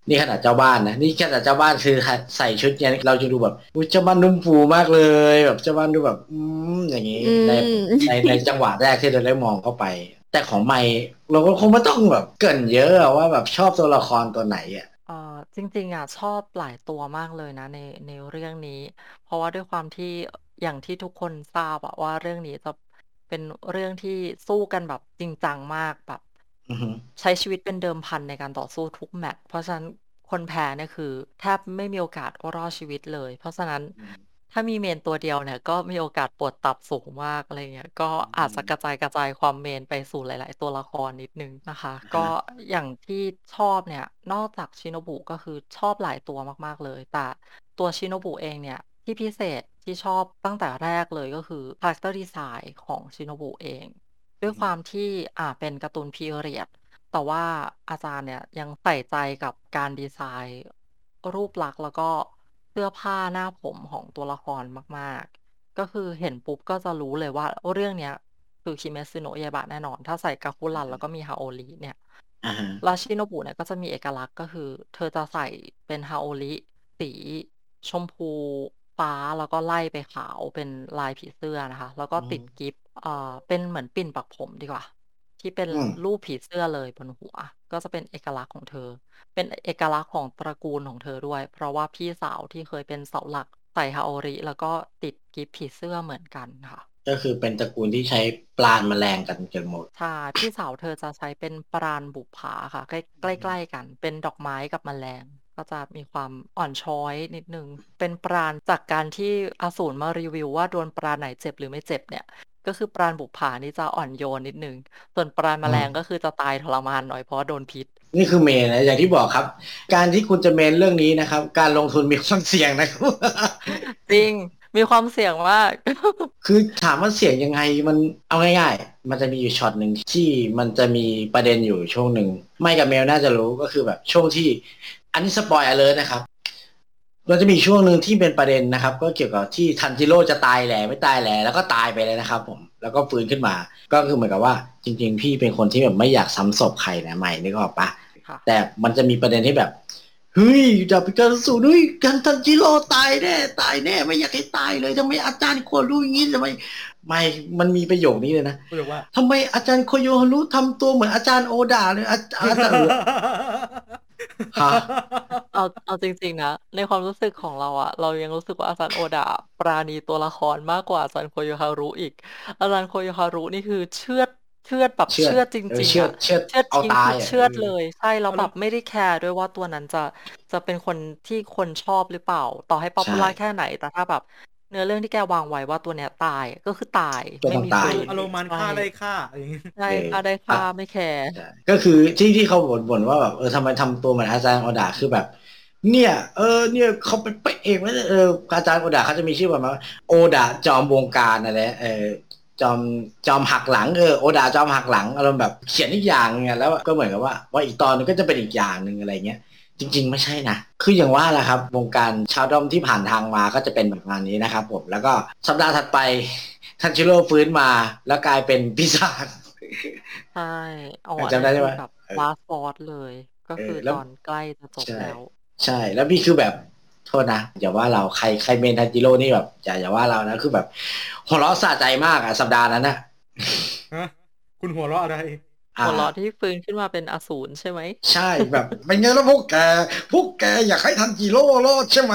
นี่ขนาดเจ้าบ้านนะนี่ขนาดเจ้าบ้านคือใส่ชุดเนี่ยเราจะดูแบบอุ๊ยเจ้าบ้านนุ่มฟูมากเลยแบบเจ้าบ้านดูแบบ อืมอย่างนี้อืมในในในจังหวะแรกที่เราได้มองเข้าไป แต่ของไม่เราก็คงไม่ต้องแบบเกรินเยอะอะว่าแบบชอบตัวละครตัวไหนอะเอ่อ จริง ๆอะชอบหลายตัวมากเลยนะใน ในเรื่องนี้ เพราะว่าด้วยความที่ อย่างที่ทุกคนทราบอะว่า เรื่องนี้จะเป็นเรื่องที่สู้กันแบบจริงจังมาก แบบ อือฮึ ใช้ชีวิตเป็นเดิมพันในการต่อสู้ทุกแมตช์ เพราะฉะนั้นคนแพ้เนี่ย คือแทบไม่มีโอกาสรอดชีวิตเลย เพราะฉะนั้น ถ้ามีเมนตัวเดียวเนี่ย ก็มีโอกาสปวดตับสูงมาก อะไรเงี้ย ก็อาจจะกระจายกระจายความเมนไปสู่หลาย ๆ ตัวละครนิดนึงนะคะก็อย่างที่ชอบเนี่ย นอกจากชิโนบุก็คือชอบหลายตัวมากๆเลย แต่ตัวชิโนบุเองเนี่ย ที่พิเศษที่ชอบตั้งแต่แรกเลยก็คือ character design ของชิโนบุเอง ด้วยความที่อ่าเป็นการ์ตูนพีเรียด แต่ว่าอาจารย์เนี่ยยังใส่ใจกับการดีไซน์ รูปลักษณ์แล้วก็เสื้อผ้าหน้าผมของตัวละครมาก ๆ ก็คือเห็นปุ๊บก็จะรู้เลยว่าเรื่องเนี้ย คือคิเมซึโนะยาบะแน่นอน ถ้าใส่กาคุรันแล้วก็มีฮาโอริเนี่ยอ่าฮะราชิโนบุเนี่ยก็จะมีเอกลักษณ์ก็คือ เธอจะใส่เป็นฮาโอริสีชมพูฟ้าแล้วก็ไล่ไปขาวเป็นลายผีเสื้อนะคะ แล้วก็ติดกิฟต์เอ่อเป็นเหมือนปิ่นปักผมดีกว่า ที่เป็นอืมรูปผีเสื้อเลยบนหัว ก็จะเป็นเอกลักษณ์ของเธอ เป็นเอกลักษณ์ของตระกูลของเธอด้วย เพราะว่าพี่สาวที่เคยเป็นเสาหลักใส่ฮาโอริ แล้วก็ติดกิฟต์ผีเสื้อเหมือนกันค่ะ ก็คือเป็นตระกูลที่ใช้ปลาณแมลงกันกันหมด ใช่พี่สาวเธอจะใช้เป็นปราณบุปผาค่ะ ใกล้ใกล้ๆกัน เป็นดอกไม้กับแมลง ก็จะมีความอ่อนช้อยนิดนึง เป็นปราณจากการที่อสูรมารีวิวว่าโดนปราณไหนเจ็บหรือไม่เจ็บเนี่ย ก็คือปราณบุปผานี่จะอ่อนโยนนิดนึง ส่วนปราณแมลงก็คือจะตายทรมานหน่อยเพราะว่าโดนพิษ นี่คือเมนนะอย่างที่บอกครับ การที่คุณจะเมนเรื่องนี้นะครับ การลงทุนมีความเสี่ยงนะครับจริงมีความเสี่ยงมากคือถามว่าเสี่ยงยังไงมันเอาง่ายๆ มันจะมีอยู่ช็อตหนึ่งที่มันจะมีประเด็นอยู่ช่วงหนึ่ง ไม่กับเมลน่าจะรู้ก็คือแบบช่วงที่ อันนี้สปอยอเลยนะครับ เราจะมีช่วงหนึ่งที่เป็นประเด็นนะครับ ก็เกี่ยวกับที่ทันจิโร่จะตายแหล่ไม่ตายแหล่แล้วก็ตายไปเลยนะครับ ผมแล้วก็ฟื้นขึ้นมา ก็คือเหมือนกับว่า จริง ๆ พี่เป็นคนที่แบบไม่อยากซ้ำศพใครนะใหม่นึกออกปะค่ะแต่มันจะมีประเด็นที่แบบเฮ้ยดาบพิฆาตอสูรเฮ้ยกันทันจิโร่ตายแน่ตายแน่ ไม่อยากให้ตายเลยทำไมอาจารย์ควรรู้อย่างนี้ทำไมไม่มันมีประโยคนี้เลยนะก็บอกว่าทำไมอาจารย์โคโยฮารุทำตัวเหมือนอาจารย์โอดาเลยอาอาจารย์ ฮะเอาเอาจริงๆนะ ในความรู้สึกของเราอะเรายังรู้สึกว่าอาจารย์โอดะปราณีตัวละครมากกว่าอาจารย์โคโยฮารุอีก อาจารย์โคโยฮารุนี่คือเชือดเชือดแบบเชือดเชือดจเออริงเชืๆอดอะเชือดเชือดเอาทิ้งตายคืออะเชือดเออเลย ใช่แล้วแบบไม่ได้แคร์ด้วยว่าตัวนั้นจะจะเป็นคนที่คนชอบหรือเปล่า ต่อให้ป๊อปปูล่าใช่แค่ไหน แต่ถ้าแบบ เนื้อเรื่องที่แกวางไว้ว่าตัวเนี้ยตายก็คือตายก็ไม่ต้องมีตายฟื้นอารมณ์มันฆ่าได้ฆ่าอย่างงี้ใช่เออฆ่าได้ฆ่าไม่แคร์ใช่ก็คือที่ที่เขาบ่นบ่นว่าแบบเออทำไมทำตัวเหมือนอาจารย์โอดาคือแบบ เนี่ย เออ เนี่ยเขาเป็นพระเอกไม่ได้เอออาจารย์โอดาเขาจะมีชื่อแบบว่าโอดาจอมวงการอะไรเออจอมจอมหักหลังเออโอดาจอมหักหลังอารมณ์แบบเขียนอีกอย่างไงแล้วก็เหมือนกับว่า ว่าอีกตอนนึงก็จะเป็นอีกอย่างหนึ่งอะไรเงี้ย จริง ๆ ไม่ใช่นะ คืออย่างว่าแหละครับ วงการชาวดอมที่ผ่านทางมาก็จะเป็นแบบนี้นะครับผม แล้วก็สัปดาห์ถัดไปทันชิโร่ฟื้นมาแล้วกลายเป็นปีศาจใช่อ๋อจำได้ใช่ไหมแบบเออลาสฟอร์ดเลย ก็คือเออแล้วตอนใกล้จะจบใช่แล้ว ใช่ แล้วพี่คือแบบโทษนะอย่าว่าเราใครใครเมนทันจิโร่นี่แบบอย่าอย่าว่าเรานะคือแบบ หัวเราะสะใจมากอะสัปดาห์นั้นนะฮะคุณหัวเราะอะไรอ่า หัวเราะที่ฟื้นขึ้นมาเป็นอสูรใช่ไหม ใช่แบบเป็นไงแล้วพวกแกพวกแกอยากให้ทันจิโร่รอดใช่ไหม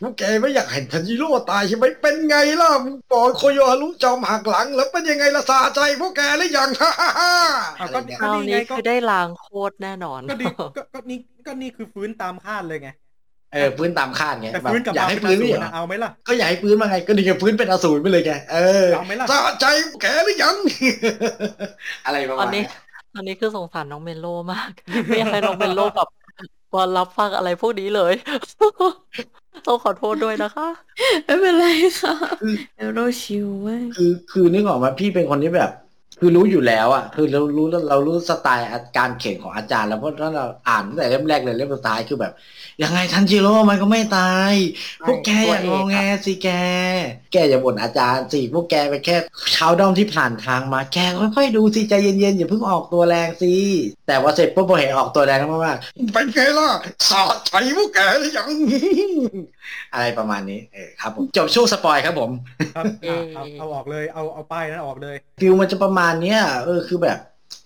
พวกแกไม่อยากเห็นทันจิโร่ตายใช่ไหมเป็นไงล่ะบอกโคโยฮารุจอมหักหลัง แล้วเป็นยังไงล่ะสะใจพวกแกหรือยังฮ่าฮ่าฮ่าอะก็อะไรเนี่ยคราวนี่ไงนี้ก็คือได้ล้างโคตรแน่นอนก็ดีก็ก็นี่ก็นี่คือฟื้นตามคาดเลยไงเออฟื้นตามคาดไงแต่แบบฟื้นกลับอยากมาให้เป็นฟื้นอสูไม่รเหรอนะเอาไหมล่ะก็อยากให้ฟื้นมาไงก็ดีกับฟื้นเป็นอสูรไปเลยไงเออเอาไหมล่ะสะใจแกหรือยัง อะไรประตมาอณนนี้เนี้ยต อนนี้คือสงสารน้องเมโลมาก ไม่อยากให้น้องเมโลแบบมารับฟังอะไรพวกนี้เลย ต้องขอโทษด้วยนะคะ ไม่เป็นไรค่ะเอลโรชิวมาก คือคือนึกออกมาพี่เป็นคนที่แบบ คือรู้อยู่แล้วอะคือเรารู้เรารู้สไตล์การเขียนของอาจารย์ แล้วเพราะถ้าเราอ่านตั้งแต่เล่มแรกเลยเล่มสุดท้ายคือแบบ ยังไงทันจิโร่มันก็ไม่ตายพวกแกอย่างงอแงสิแก แกอย่าบ่นอาจารย์สิพวกแกไปแค่ชาวด้อมที่ผ่านทางมาแกค่อยๆดูสิใจเย็นๆอย่าเพิ่งออกตัวแรงสิแต่ว่าเสร็จปุ๊บพอเห็นออกตัวแรงมากๆเป็นไงล่ะสะใจพวกแกหรือยัง อะไรประมาณนี้เออครับผมจบช่วง spoil ครับผมครับเอ่อะอเอาเอาออกเลยเอาเอาป้ายนั้นออกเลย feel มันจะประมาณเนี้ยเออคือแบบ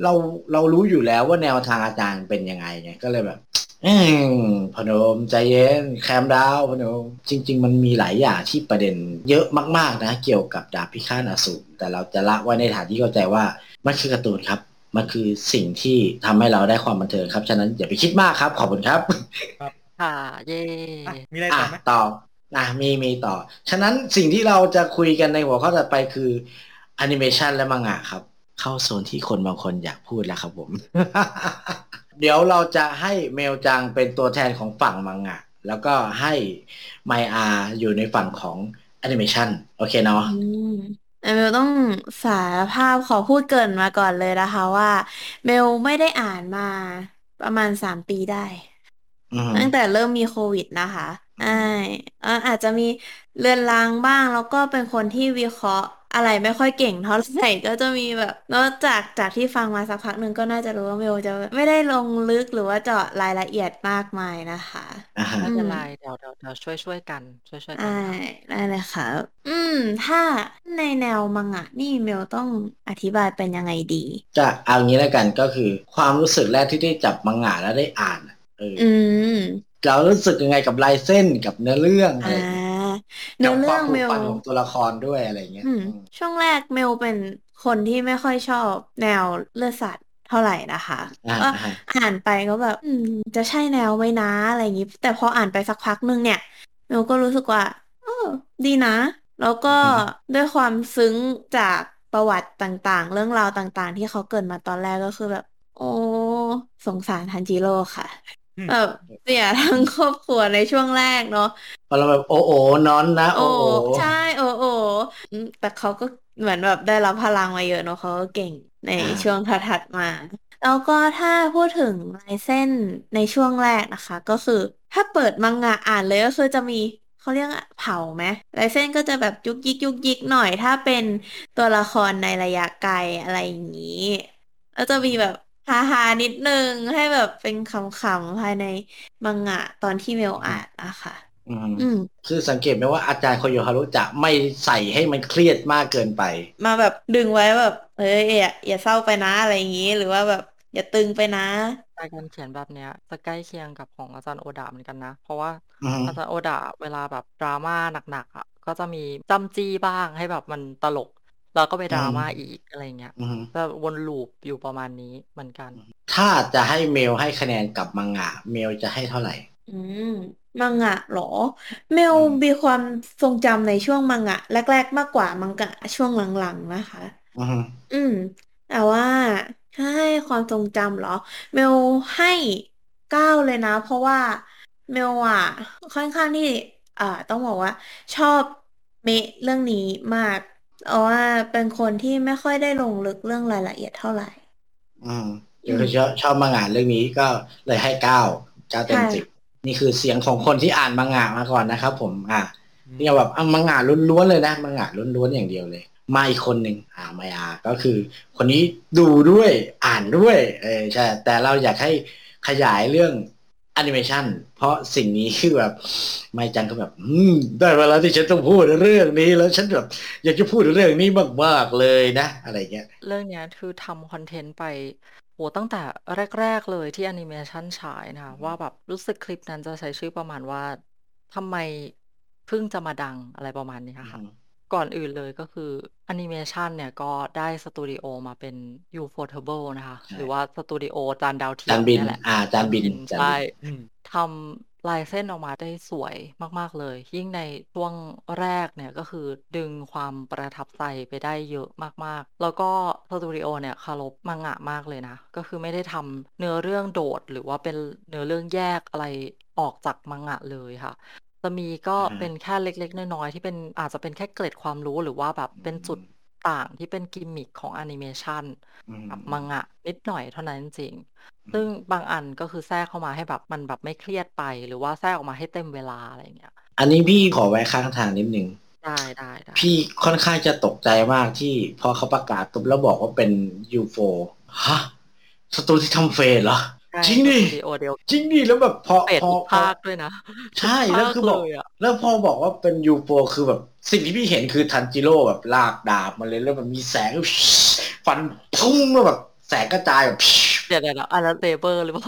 เราเรารู้อยู่แล้วว่าแนวทางอาจารย์เป็นยังไงไงก็เลยแบบอืมพนมใจเย็น calm down พนมจริง ๆ มันมีหลายอย่างที่ประเด็นเยอะมาก ๆ นะ เกี่ยวกับดาบพิฆาตอสูรแต่เราจะละไว้ในฐานที่เข้าใจว่ามันคือการ์ตูนครับ มันคือสิ่งที่ทำให้เราได้ความบันเทิงครับ ฉะนั้นอย่าไปคิดมากครับ ขอบคุณครับ ค่ะ เย่อะมีอะไรอะต่อไหม ต่ออะมีมีต่อ ฉะนั้นสิ่งที่เราจะคุยกันในหัวข้อต่อไปคือแอนิเมชันและมังงะครับ เข้าโซนที่คนบางคนอยากพูดแล้วครับผม เดี๋ยวเราจะให้เมลจังเป็นตัวแทนของฝั่งมังงะ แล้วก็ให้ไมอาอยู่ในฝั่งของแอนิเมชันโอเคเนาะ อืมแต่เมลต้องสารภาพขอพูดเกรินมาก่อนเลยนะคะว่า เมลไม่ได้อ่านมาประมาณสามปีได้ อืมตั้งแต่เริ่มมีโควิดนะคะใช่เอ่ออาจจะมีเลือนลางบ้าง แล้วก็เป็นคนที่วิเคราะห์อะไรไม่ค่อยเก่งเท่าไหร่ ก็จะมีแบบนอกจากจากที่ฟังมาสักพักหนึ่งก็น่าจะรู้ว่าเมลจะไม่ได้ลงลึกหรือว่าเจาะรายละเอียดมากมายนะคะ อ่าฮะไม่เป็นไรเดี๋ยวเดี๋ยวเดี๋ยวช่วยช่วยกัน ช่วยช่วยกันใช่ค่ะ ได้เลยค่ะอืม ถ้าในแนวมังงะนี่เมลต้องอธิบายเป็นยังไงดี จะเอางี้แล้วกันก็คือ ความรู้สึกแรกที่ได้จับมังงะแล้วได้อ่านอะเออออืมเรารู้สึกยังไงกับลายเส้นกับเนื้อเรื่องอะไรอ่าอย่างเนื้เงี้อยเรื่องกับความผูกพันเมลของตัวละครด้วยอะไรเงี้ยอืมอืมช่วงแรกเมลเป็นคนที่ไม่ค่อยชอบแนวเลือดสัตว์เท่าไหร่นะคะอ่าก็อ่าอ่านไปก็แบบอืมจะใช่แนวไหมนะอะไรอย่างงี้ แต่พออ่านไปสักพักหนึ่งเนี่ยเมลก็รู้สึกว่าเออดีนะ แล้วก็ด้วยความซึ้งจากประวัติต่างๆ เรื่องราวต่างๆ ที่เขาเกริดมาตอนแรกก็คือแบบ โอ้สงสารทันจิโร่ค่ะอืม แบบเสียทั้งครอบครัวในช่วงแรกเนาะพอเราแบบโอโอนอนนะโอโอ้โอใช่ โอ้โอ้อืมแต่เขาก็เหมือนแบบได้รับพลังมาเยอะเนอะเขาก็เก่งในอ่าช่วงถัดๆมา แล้วก็ถ้าพูดถึงลายเส้นในช่วงแรกนะคะ ก็คือถ้าเปิดมังงะอ่านเลยก็คือจะมีเขาเรียกว่าเผาไหมลายเส้นก็จะแบบยุกยิกยุกยิกหน่อย ถ้าเป็นตัวละครในระยะไกลอะไรอย่างนี้ แล้วจะมีแบบ ฮาฮาๆนิดนึงให้แบบเป็นขำๆภายในมังงะตอนที่เมลอ่านนะคะอืมอืม คือสังเกตไหมว่าอาจารย์โคโยฮารุจะไม่ใส่ให้มันเครียดมากเกินไป มาแบบดึงไว้แบบ เอ้ยอย่าอย่าเศร้าไปนะอะไรอย่างนี้ หรือว่าแบบ อย่าตึงไปนะ การเขียนแบบเนี้ยจะใกล้เคียงกับของอาจารย์โอดาเหมือนกันนะ เพราะว่าอืมอาจารย์โอดาเวลาแบบดราม่าหนักๆอะก็จะมีจำจี้บ้างให้แบบมันตลก แล้วก็ไปดราม่าอีกอะไรเงี้ยอืมจะวนลูปอยู่ประมาณนี้เหมือนกัน ถ้าจะให้เมลให้คะแนนกับมังงะ เมลจะให้เท่าไหร่ อืมมังงะเหรอ เมลอืมมีความทรงจำในช่วงมังงะ แรก ๆ มากกว่ามังงะช่วงหลังๆนะคะอือฮึอืม แต่ว่าถ้าให้ความทรงจำเหรอ เมลให้เก้าเลยนะ เพราะว่าเมลอะค่อนข้างที่อ่าต้องบอกว่า ชอบเมะเรื่องนี้มาก เพราะว่าเป็นคนที่ไม่ค่อยได้ลงลึกเรื่องรายละเอียดเท่าไหร่ อืมก็คือชอบชอบมังงะเรื่องนี้ก็เลยให้เก้าเก้าเต็มใช่สิบนี่คือเสียงของคนที่อ่านมังงะมาก่อนนะครับผม อะนี่เอาแบบอะมังงะล้วนๆเลยนะมังงะล้วนๆอย่างเดียวเลย มาอีกคนหนึ่งอ่ามายาก็คือ คนนี้ดูด้วยอ่านด้วย เออใช่แต่เราอยากให้ขยายเรื่อง แอนิเมชันเพราะสิ่งนี้คือแบบไม่จังก็แบบ อืม ได้เวลาที่ฉันต้องพูดเรื่องนี้แล้วฉันแบบอยากจะพูดเรื่องนี้มากๆเลยนะ อะไรเงี้ย เรื่องเนี้ยคือทำคอนเทนต์ไปโหตั้งแต่แรก ๆเลยที่แอนิเมชันฉายนะคะว่าแบบรู้สึกคลิปนั้นจะใช้ชื่อประมาณว่าทำไมเพิ่งจะมาดังอะไรประมาณนี้ค่ะ ก่อนอื่นเลยก็คือแอนิเมชันเนี่ยก็ได้สตูดิโอมาเป็น Ufotable นะคะใช่หรือว่าสตูดิโอจานดาวเทียจานมบินเนี่ยแหละอ่าจานบินจานใช่บินอืมทำลายเส้นออกมาได้สวยมาก ๆ เลย ยิ่งในช่วงแรกเนี่ยก็คือดึงความประทับใจไปได้เยอะมาก ๆ แล้วก็สตูดิโอเนี่ยเคารพมังงะมากเลยนะ ก็คือไม่ได้ทำเนื้อเรื่องโดด หรือว่าเป็นเนื้อเรื่องแยกอะไรออกจากมังงะเลยค่ะ จะมีก็อ่า เป็นแค่เล็ก ๆ น้อย ๆ ที่เป็น อาจจะเป็นแค่เกร็ดความรู้ หรือว่าแบบเป็นจุดต่างที่เป็นกิมมิคของแอนิเมชันอืมกับมังงะนิดหน่อยเท่านั้นจริงๆซึ่งบางอันก็คือแทรกเข้ามาให้แบบมันแบบไม่เครียดไป หรือว่าแทรกออกมาให้เต็มเวลา อะไรอย่างเงี้ย อันนี้พี่ขอแวะข้างทางนิดนึง ได้ ได้ ได้ พี่ค่อนข้างจะตกใจมากที่พอเขาประกาศปุ๊บแล้วบอกว่าเป็นยูโฟฮะสตูที่ทำเฟสเหรอใช่ จริงดิสตูดิโอเดียวจริงดิแล้วแบบพอเปิดพอทุกพอภาคด้วยนะ ใช่แล้วคือบอกทุกภาเลยอะแล้วพอบอกว่าเป็นยูโฟคือแบบ สิ่งที่พี่เห็นคือทันจิโร่แบบลากดาบมาเลยแล้วแบบมีแสงฟันพุ่งแล้วแบบแสงกระจายแบบเดี๋ยวเดี๋ยวอันนั้นเซเบอร์หรือเปล่า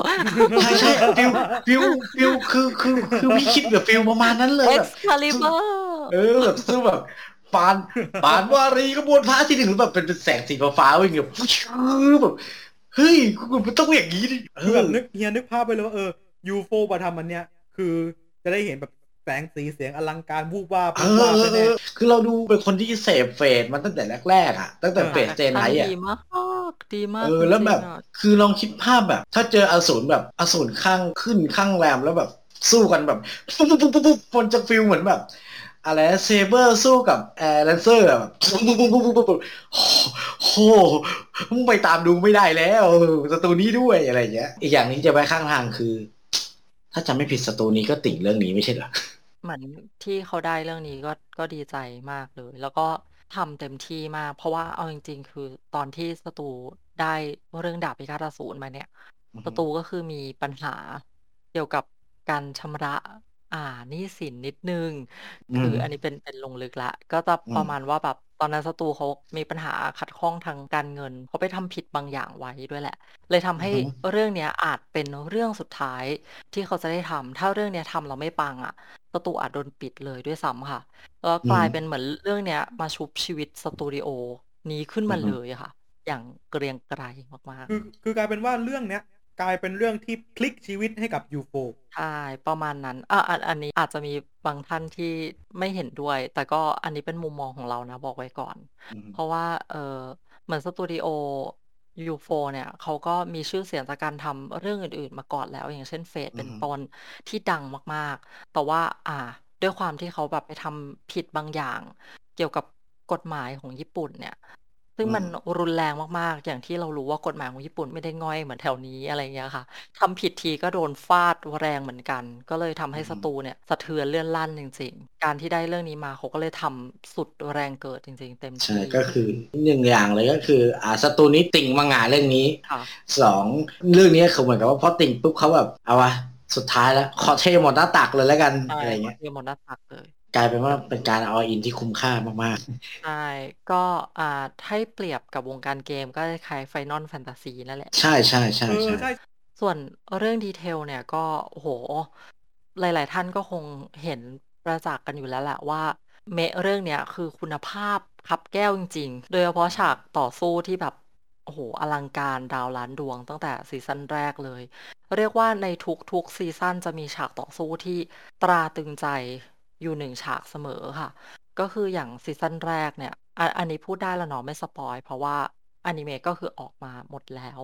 ใช่ใช่ฟิวฟิวฟิวคือคือคือพี่คิดแบบฟิวประมาณนั้นเลยเอ็แบกบซ์คาลิเบอร์เออแบบซึ่งแบบปานปานวารีกระบวนพระอาที่หนึ่งแบบเป็นเป็นแสงสีฟ้าๆวิ่งแบบแบบ เฮ้ยมันต้องอย่างนี้ดิเอคืออแบบนึกเฮียนึกภาพไปเลยว่าเออยูโฟมาทำมันเนี้ยคือจะได้เห็นแบบแสงสีเสียงอลังการวูบวาบเอวูบวาบอเอแน่อคือเราดูเป็นคนที่เสพเฟสมันตั้งแต่แรกๆอะ ตั้งแต่เฟสเจนไนท์อะดีมากดีมากเออแล้วแบบจริงๆอะคือลองคิดภาพแบบ ถ้าเจออสูรแบบอสูรข้างขึ้นข้างแรมแล้วแบบสู้กันแบบปุ๊บปุ๊บปุ๊บปุ๊บปุ๊บมันจะ feel เหมือนแบบ อะไรเซเบอร์สู้กับแอร์แลนเซอร์แบบปุ๊บปุ๊บปุ๊บปุ๊บปุ๊บโอ้โหมึงไปตามดูไม่ได้แล้วสตูนี้ด้วยอะไรเงี้ย อีกอย่างนี้จะไปข้างทางคือ ถ้าจำไม่ผิดสตูนี้ก็ติ่งเรื่องนี้ไม่ใช่เหรอเหมือนที่เขาได้เรื่องนี้ก็ก็ดีใจมากเลย แล้วก็ทำเต็มที่มาก เพราะว่าเอาจริง ๆ คือตอนที่สตูได้เรื่องดาบพิฆาตอสูรมาเนี่ยอือฮึสตูก็คือมีปัญหาเกี่ยวกับการชำระ อ่าหนี้สินนิดนึง อืคือม อันนี้เป็น เป็นลงลึกละก็จะอืประม มาณว่าแบบตอนนั้นสตูเขามีปัญหาขัดข้องทางการเงิน เขาไปทำผิดบางอย่างไว้ด้วยแหละ เลยทำอืให้อฮึ เรื่องเนี้ยอาจเป็นเรื่องสุดท้ายที่เขาจะได้ทำ ถ้าเรื่องเนี้ยทำแล้วไม่ปังอะสตูอาจโดนปิดเลยด้วยซ้ำค่ะ แล้วอืกลายม เป็นเหมือนเรื่องเนี้ยมาชุบชีวิตสตูดิโอนี้ขึ้นอืมาอฮึ เลยอะค่ะ อย่างเกรียงไกรมากๆคือ คือกลายเป็นว่าเรื่องเนี้ย กลายเป็นเรื่องที่พลิกชีวิตให้กับยูโฟๆใช่ประมาณนั้นอะอันอันนี้อาจจะมีบางท่านที่ไม่เห็นด้วย แต่ก็อันนี้เป็นมุมมองของเรานะบอกไว้ก่อนอืมเพราะว่าเออเหมือนสตูดิโอยูโฟเนี่ยเขาก็มีชื่อเสียงจากการทำเรื่องอื่นๆ มาก่อนแล้ว อย่างเช่นเฟสอืเป็นอฮึต้นที่ดังมากๆ แต่ว่าอ่า ด้วยความที่เขาแบบไปทำผิดบางอย่าง เกี่ยวกับกฎหมายของญี่ปุ่นเนี่ย ซึ่งอืมันม รุนแรงมาก ๆ อย่างที่เรารู้ว่ากฎหมายของญี่ปุ่นไม่ได้ง่อยเหมือนแถวนี้ อะไรเงี้ยค่ะ ทำผิดทีก็โดนฟาดแรงเหมือนกัน ก็เลยทำอืให้สมตูเนี่ยสะเทือนเลื่อนลั่นจริง ๆ การที่ได้เรื่องนี้มาเขาก็เลยทำสุดแรงเกิดจริง ๆ เต็มใช่ที่ ก็คือหนึ่งอย่างเลยก็คือ อ่าสตูนี้ติ่งมังงะเรื่องนี้ค่ะ สองเรื่องนี้คือเหมือนกับว่าพอติ่งปุ๊บเขาแบบเอาวะสุดท้ายแล้วขอเทหมดหน้าตักเลยแล้วกันใช่อะไรขอเงี้ย เทียมหมดหน้าตักเลย กลายเป็นว่าเป็นการเอาอินที่คุ้มค่ามากใช่ ก็อ่าให้เปรียบกับวงการเกมก็คล้ายๆ Final Fantasy นั่นแหละๆใช่ใช่ใช่เออใช่ใช่ส่วนเรื่องดีเทลเนี่ยก็โอ้โห หลาย ๆ ท่านก็คงเห็นประจักษ์กันอยู่แล้วแหละว่าเมะเรื่องเนี้ยคือคุณภาพคับแก้วจริง ๆ โดยเฉพาะฉากต่อสู้ที่แบบโอ้โหอลังการดาวล้านดวงตั้งแต่ซีซั่นแรกเลย เรียกว่าในทุกๆซีซั่นจะมีฉากต่อสู้ที่ตราตรึงใจ อยู่หนึ่งฉากเสมอค่ะ ก็คืออย่างซีซั่นแรกเนี่ยอันอันนี้พูดได้แล้วเนาะไม่สปอย เพราะว่าอนิเมะก็คือออกมาหมดแล้ว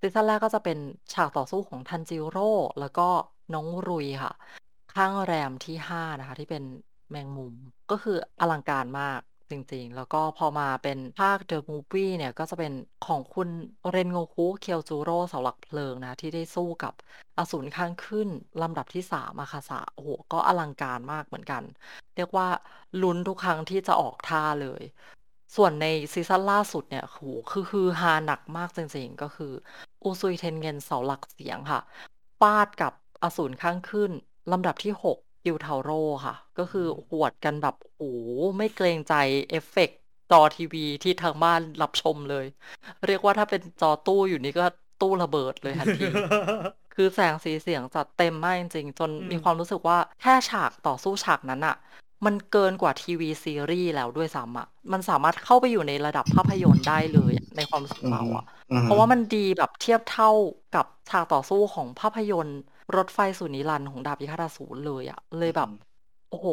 ซีซั่นแรกก็จะเป็นฉากต่อสู้ของทันจิโร่แล้วก็น้องรุยค่ะ ข้างแรมที่ห้านะคะ ที่เป็นแมงมุมก็คืออลังการมาก จริง ๆ แล้วก็พอมาเป็นภาค The Movie เนี่ย ก็จะเป็นของคุณเรนโงคุเคียวจูโร่เสาหลักเพลิงนะ ที่ได้สู้กับอสูรข้างขึ้นลำดับที่สามอาคาสะโอ้โห ก็อลังการมากเหมือนกัน เรียกว่าลุ้นทุกครั้งที่จะออกท่าเลย ส่วนในซีซั่นล่าสุดเนี่ยโหคือคือฮาหนักมากจริง ๆ ก็คืออุซุยเท็นเก็นเสาหลักเสียงค่ะฟาดกับอสูรข้างขึ้นลำดับที่6กิ วทาโร่ค่ะ ก็คือหวดกันแบบโอ้โหไม่เกรงใจเอฟเฟกต์จอทีวีที่ทางบ้านรับชมเลย เรียกว่าถ้าเป็นจอตู้อยู่นี่ก็ตู้ระเบิดเลยทันที คือแสงสีเสียงจัดเต็มมากจริงๆ จนอืมมีความรู้สึกว่าแค่ฉากต่อสู้ฉากนั้นอะมันเกินกว่าทีวีซีรีส์แล้วด้วยซ้ำอะมันสามารถเข้าไปอยู่ในระดับภาพยนตร์ได้เลยอะในความรู้สึกเราอะอืมเพราะว่ามันดีแบบเทียบเท่ากับฉากต่อสู้ของภาพยนตร์ รถไฟสู่นิรันดร์ของดาบพิฆาตอสูรเลยอะเลยแบบ โอ้โห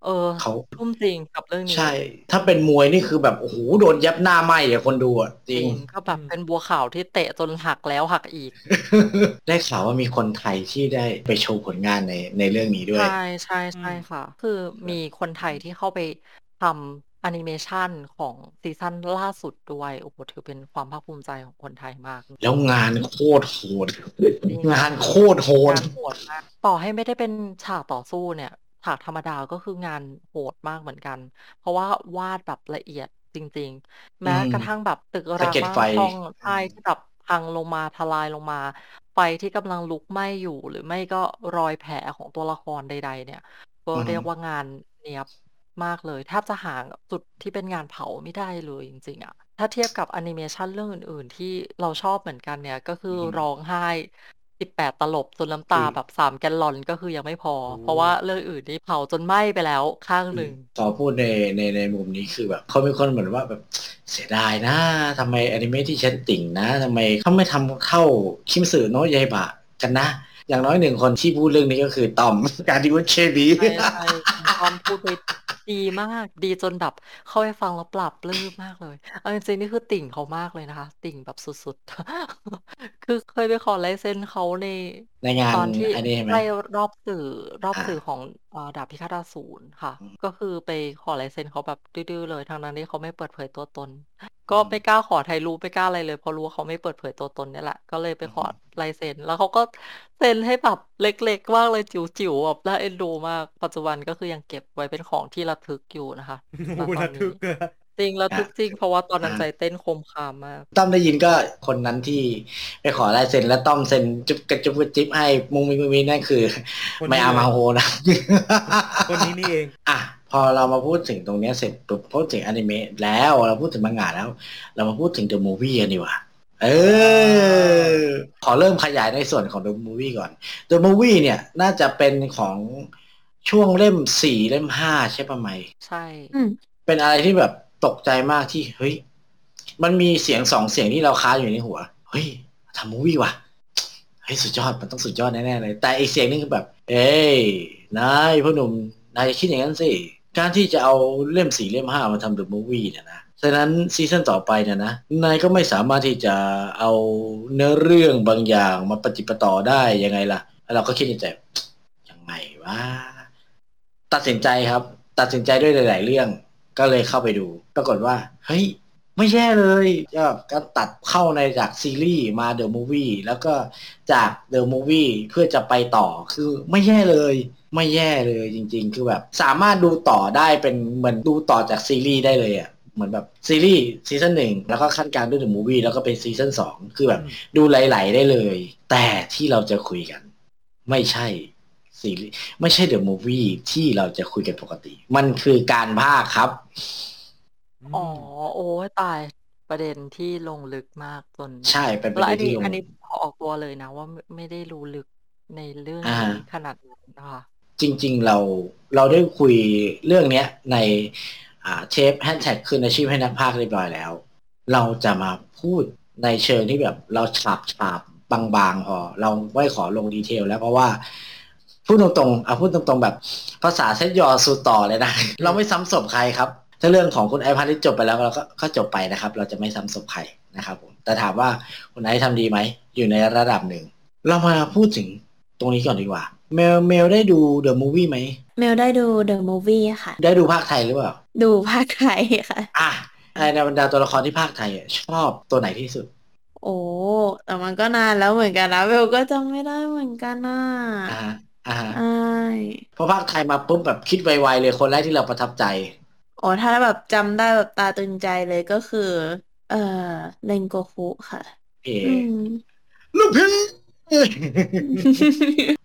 เออเขาทุ่มจริงกับเรื่องนี้ใช่ ถ้าเป็นมวยนี่คือแบบ โอ้โห โดนยับหน้าไหมอะคนดูอะจริงก็แบบเป็นบัวขาวที่เตะจนหักแล้วหักอีก ได้ข่าวว่ามีคนไทยที่ได้ไปโชว์ผลงานในในเรื่องนี้ด้วย ใช่ใช่ใช่ค่ะ คือมีคนไทยที่เข้าไปทำ แอนิเมชันของซีซั่นล่าสุดด้วยโอ้โหถือเป็นความภาคภูมิใจของคนไทยมาก แล้วงานโคตรโหดจริงงานโคตรโหดงานโหดมากต่อให้ไม่ได้เป็นฉากต่อสู้เนี่ยฉากธรรมดาก็คืองานโหดมากเหมือนกัน เพราะว่าวาดแบบละเอียดจริง ๆ แม้อืมกระทั่งแบบตึกสะรางเก็ดบ้านไฟช่องใช่ที่แบบพังลงมาทลายลงมา ไฟที่กำลังลุกไหม้อยู่ หรือไม่ก็รอยแผลของตัวละครใด ๆ เนี่ย ก็อือฮึเรียกว่างานเนียบ มากเลย แทบจะหาจุดที่เป็นงานเผาไม่ได้เลยจริง ๆอะถ้าเทียบกับแอนิเมชันเรื่องอื่น ๆ ที่เราชอบเหมือนกันเนี่ย ก็คืออมร้องไห้ 18 ตลบจนน้ำตาอืม แบบ3แกลลอนก็คือยังไม่พอ โอ้ เพราะว่าเรื่องอื่นนี่เผาจนไหม้ไปแล้วข้างหนึ่ง ขอพูดในในในมุมนี้คือแบบเขาเป็นคนเหมือนว่าแบบเสียดายนะทำไมอนิเมะที่ฉันติ่งนะทำไมเขาไม่ทำเข้าคิมสึโนะยายบะกันนะ อย่างน้อยหนึ่งคนที่พูดเรื่องนี้ก็คือตอม การดิวเชบีใช่ใช่คุณทอมพูดไปดีมาก ดีจนแบบเข้าไปฟังแล้วปรับปลื้มมากเลยเอาจริงๆนี่คือติ่งเขามากเลยนะคะ ติ่งแบบสุดๆ คือเคยไปขอลายเซ็นเขาในในงานตอนที่อันนี้ใช่ไหมใกล้รอบสื่อรอบอ่าสื่อของเอ่อดาบพิฆาตอสูรค่ะ อืมก็คือไปขอลายเซ็นเขาแบบดื้อๆเลยทางนั้นที่เขาไม่เปิดเผยตัวตน ก็ไม่กล้าขอถ่ายรูปไม่กล้าอะไรเลยเพราะรู้ว่าเขาไม่เปิดเผยตัวตนเนี่ยแหละก็เลยไปขอลายเซ็นแล้วเขาก็เซ็นให้แบบเล็กๆมากเลยจิ๋วๆแบบน่าเอ็นดูมากปัจจุบันก็คือยังเก็บไว้เป็นของที่ระทึกอยู่นะคะโอ้โหณตอระนทึนี้ กอะ จริงระทึกจริงเพราะว่าตอนนั้นอ่าใจเต้นโคมคามมาก ต้อมได้ยินก็คนนั้นที่ไปขอลายเซ็นแล้วต้อมเซ็นจุ๊บกระจุ๊บกระจิ๊บให้มุงมิงมุงมิงนั่นคือคนไม่นี้อามาโฮนะ คนนี้นี่เอง อะพอเรามาพูดถึงตรงเนี้ยเสร็จปุ๊บพูดถึงอนิเมะแล้วเราพูดถึงมังงะแล้ว เรามาพูดถึงเดอะมูฟวี่กันดีกว่าเออ ขอเริ่มขยายในส่วนของเดอะมูฟวี่ก่อนเดอะมูฟวี่เนี่ยน่าจะเป็นของช่วงเล่มสี่เล่มห้าใช่ปะไหม ใช่ อืม เป็นอะไรที่แบบ ตกใจมากที่เฮ้ย มันมีเสียงสองเสียงที่เราค้าอยู่ในหัว เฮ้ยทำมูวี่ว่ะเฮ้ยสุดยอดมันต้องสุดยอดแน่ๆเลย แต่อีกเสียงนึงคือแบบ เอ้ยนายพ่อหนุ่มนายคิดอย่างนั้นสิการที่จะเอาเล่มสี่เล่มห้ามาทำเดอะมูวี่เนี่ยนะฉะนั้นซีซั่นต่อไปเนี่ยนะนายก็ไม่สามารถที่จะเอาเนื้อเรื่องบางอย่างมาปฏิปต่อได้ยังไงล่ะแล้วเราก็คิดในใจยังไงวะตัดสินใจครับ ตัดสินใจด้วยหลาย ๆ เรื่อง ก็เลยเข้าไปดู ปรากฏว่า เฮ้ย ไม่แย่เลยก็การตัดเข้าในจากซีรีส์มา the movie แล้วก็จาก the movie เพื่อจะไปต่อคือไม่แย่เลย ไม่แย่เลยจริง ๆ คือแบบสามารถดูต่อได้เป็นเหมือนดูต่อจากซีรีส์ได้เลยอะ่ะเหมือนแบบซีรีส์ซีซั่นหนึ่งแล้วก็คั่นกลางด้วย the movie แล้วก็เป็นซีซั่นสองคือแบบดูไหลๆได้เลย แต่ที่เราจะคุยกัน ไม่ใช่ ซีรีส์ไม่ใช่ the movie ที่เราจะคุยกันปกติ มันคือการพากย์ครับ อ๋อ โอ้ยตายประเด็นที่ลงลึกมากจนใช่เป็นประแล้วเด็อันนที่นี้ลงอันนี้ขอออกตัวเลยนะว่าไม่ไม่ได้รู้ลึกในเรื่องอ่านี้ขนาดนั้นนะคะจริง ๆ เราเราได้คุยเรื่องเนี้ยในอ่าเชฟแฮชแท็กคืนอาชีพให้นักภาคเรียบร้อยแล้ว เราจะมาพูดในเชิงที่แบบเราฉาบฉาบบางๆพอเราไม่ขอลงดีเทลแล้วเพราะว่า พูดตรงๆเอาพูดตรงๆแบบ ภาษาเซตยอสูต่อเลยนะ เราไม่ซ้ำศพใครครับ ถ้าเรื่องของคุณไอพัทที่จบไปแล้วเราก็ก็จบไปนะครับ เราจะไม่ซ้ำศพใครนะครับผมแต่ถามว่าคุณไอทำดีไหม อยู่ในระดับหนึ่ง เรามาพูดถึงตรงนี้ก่อนดีกว่า เมลเมลได้ดูเดอะมูวี่ไหมเมลได้ดู The Movie ค่ะ ได้ดูภาคไทยหรือเปล่า ดูภาคไทยค่ะ อะในบรรดาตัวละครที่ภาคไทยอะชอบตัวไหนที่สุดโอ้ แต่มันก็นานแล้วเหมือนกันนะเบลก็จำไม่ได้เหมือนกันน่ะ อ่าฮะอ่าฮะใช่พอภาคไทยมาปุ๊บแบบคิดไวๆเลยคนแรกที่เราประทับใจโอ้ถ้าแบบจำได้แบบตาตึงใจเลยก็คือ เอ่อเรนโกคุค่ะ เอ๋อืม ลูกพี่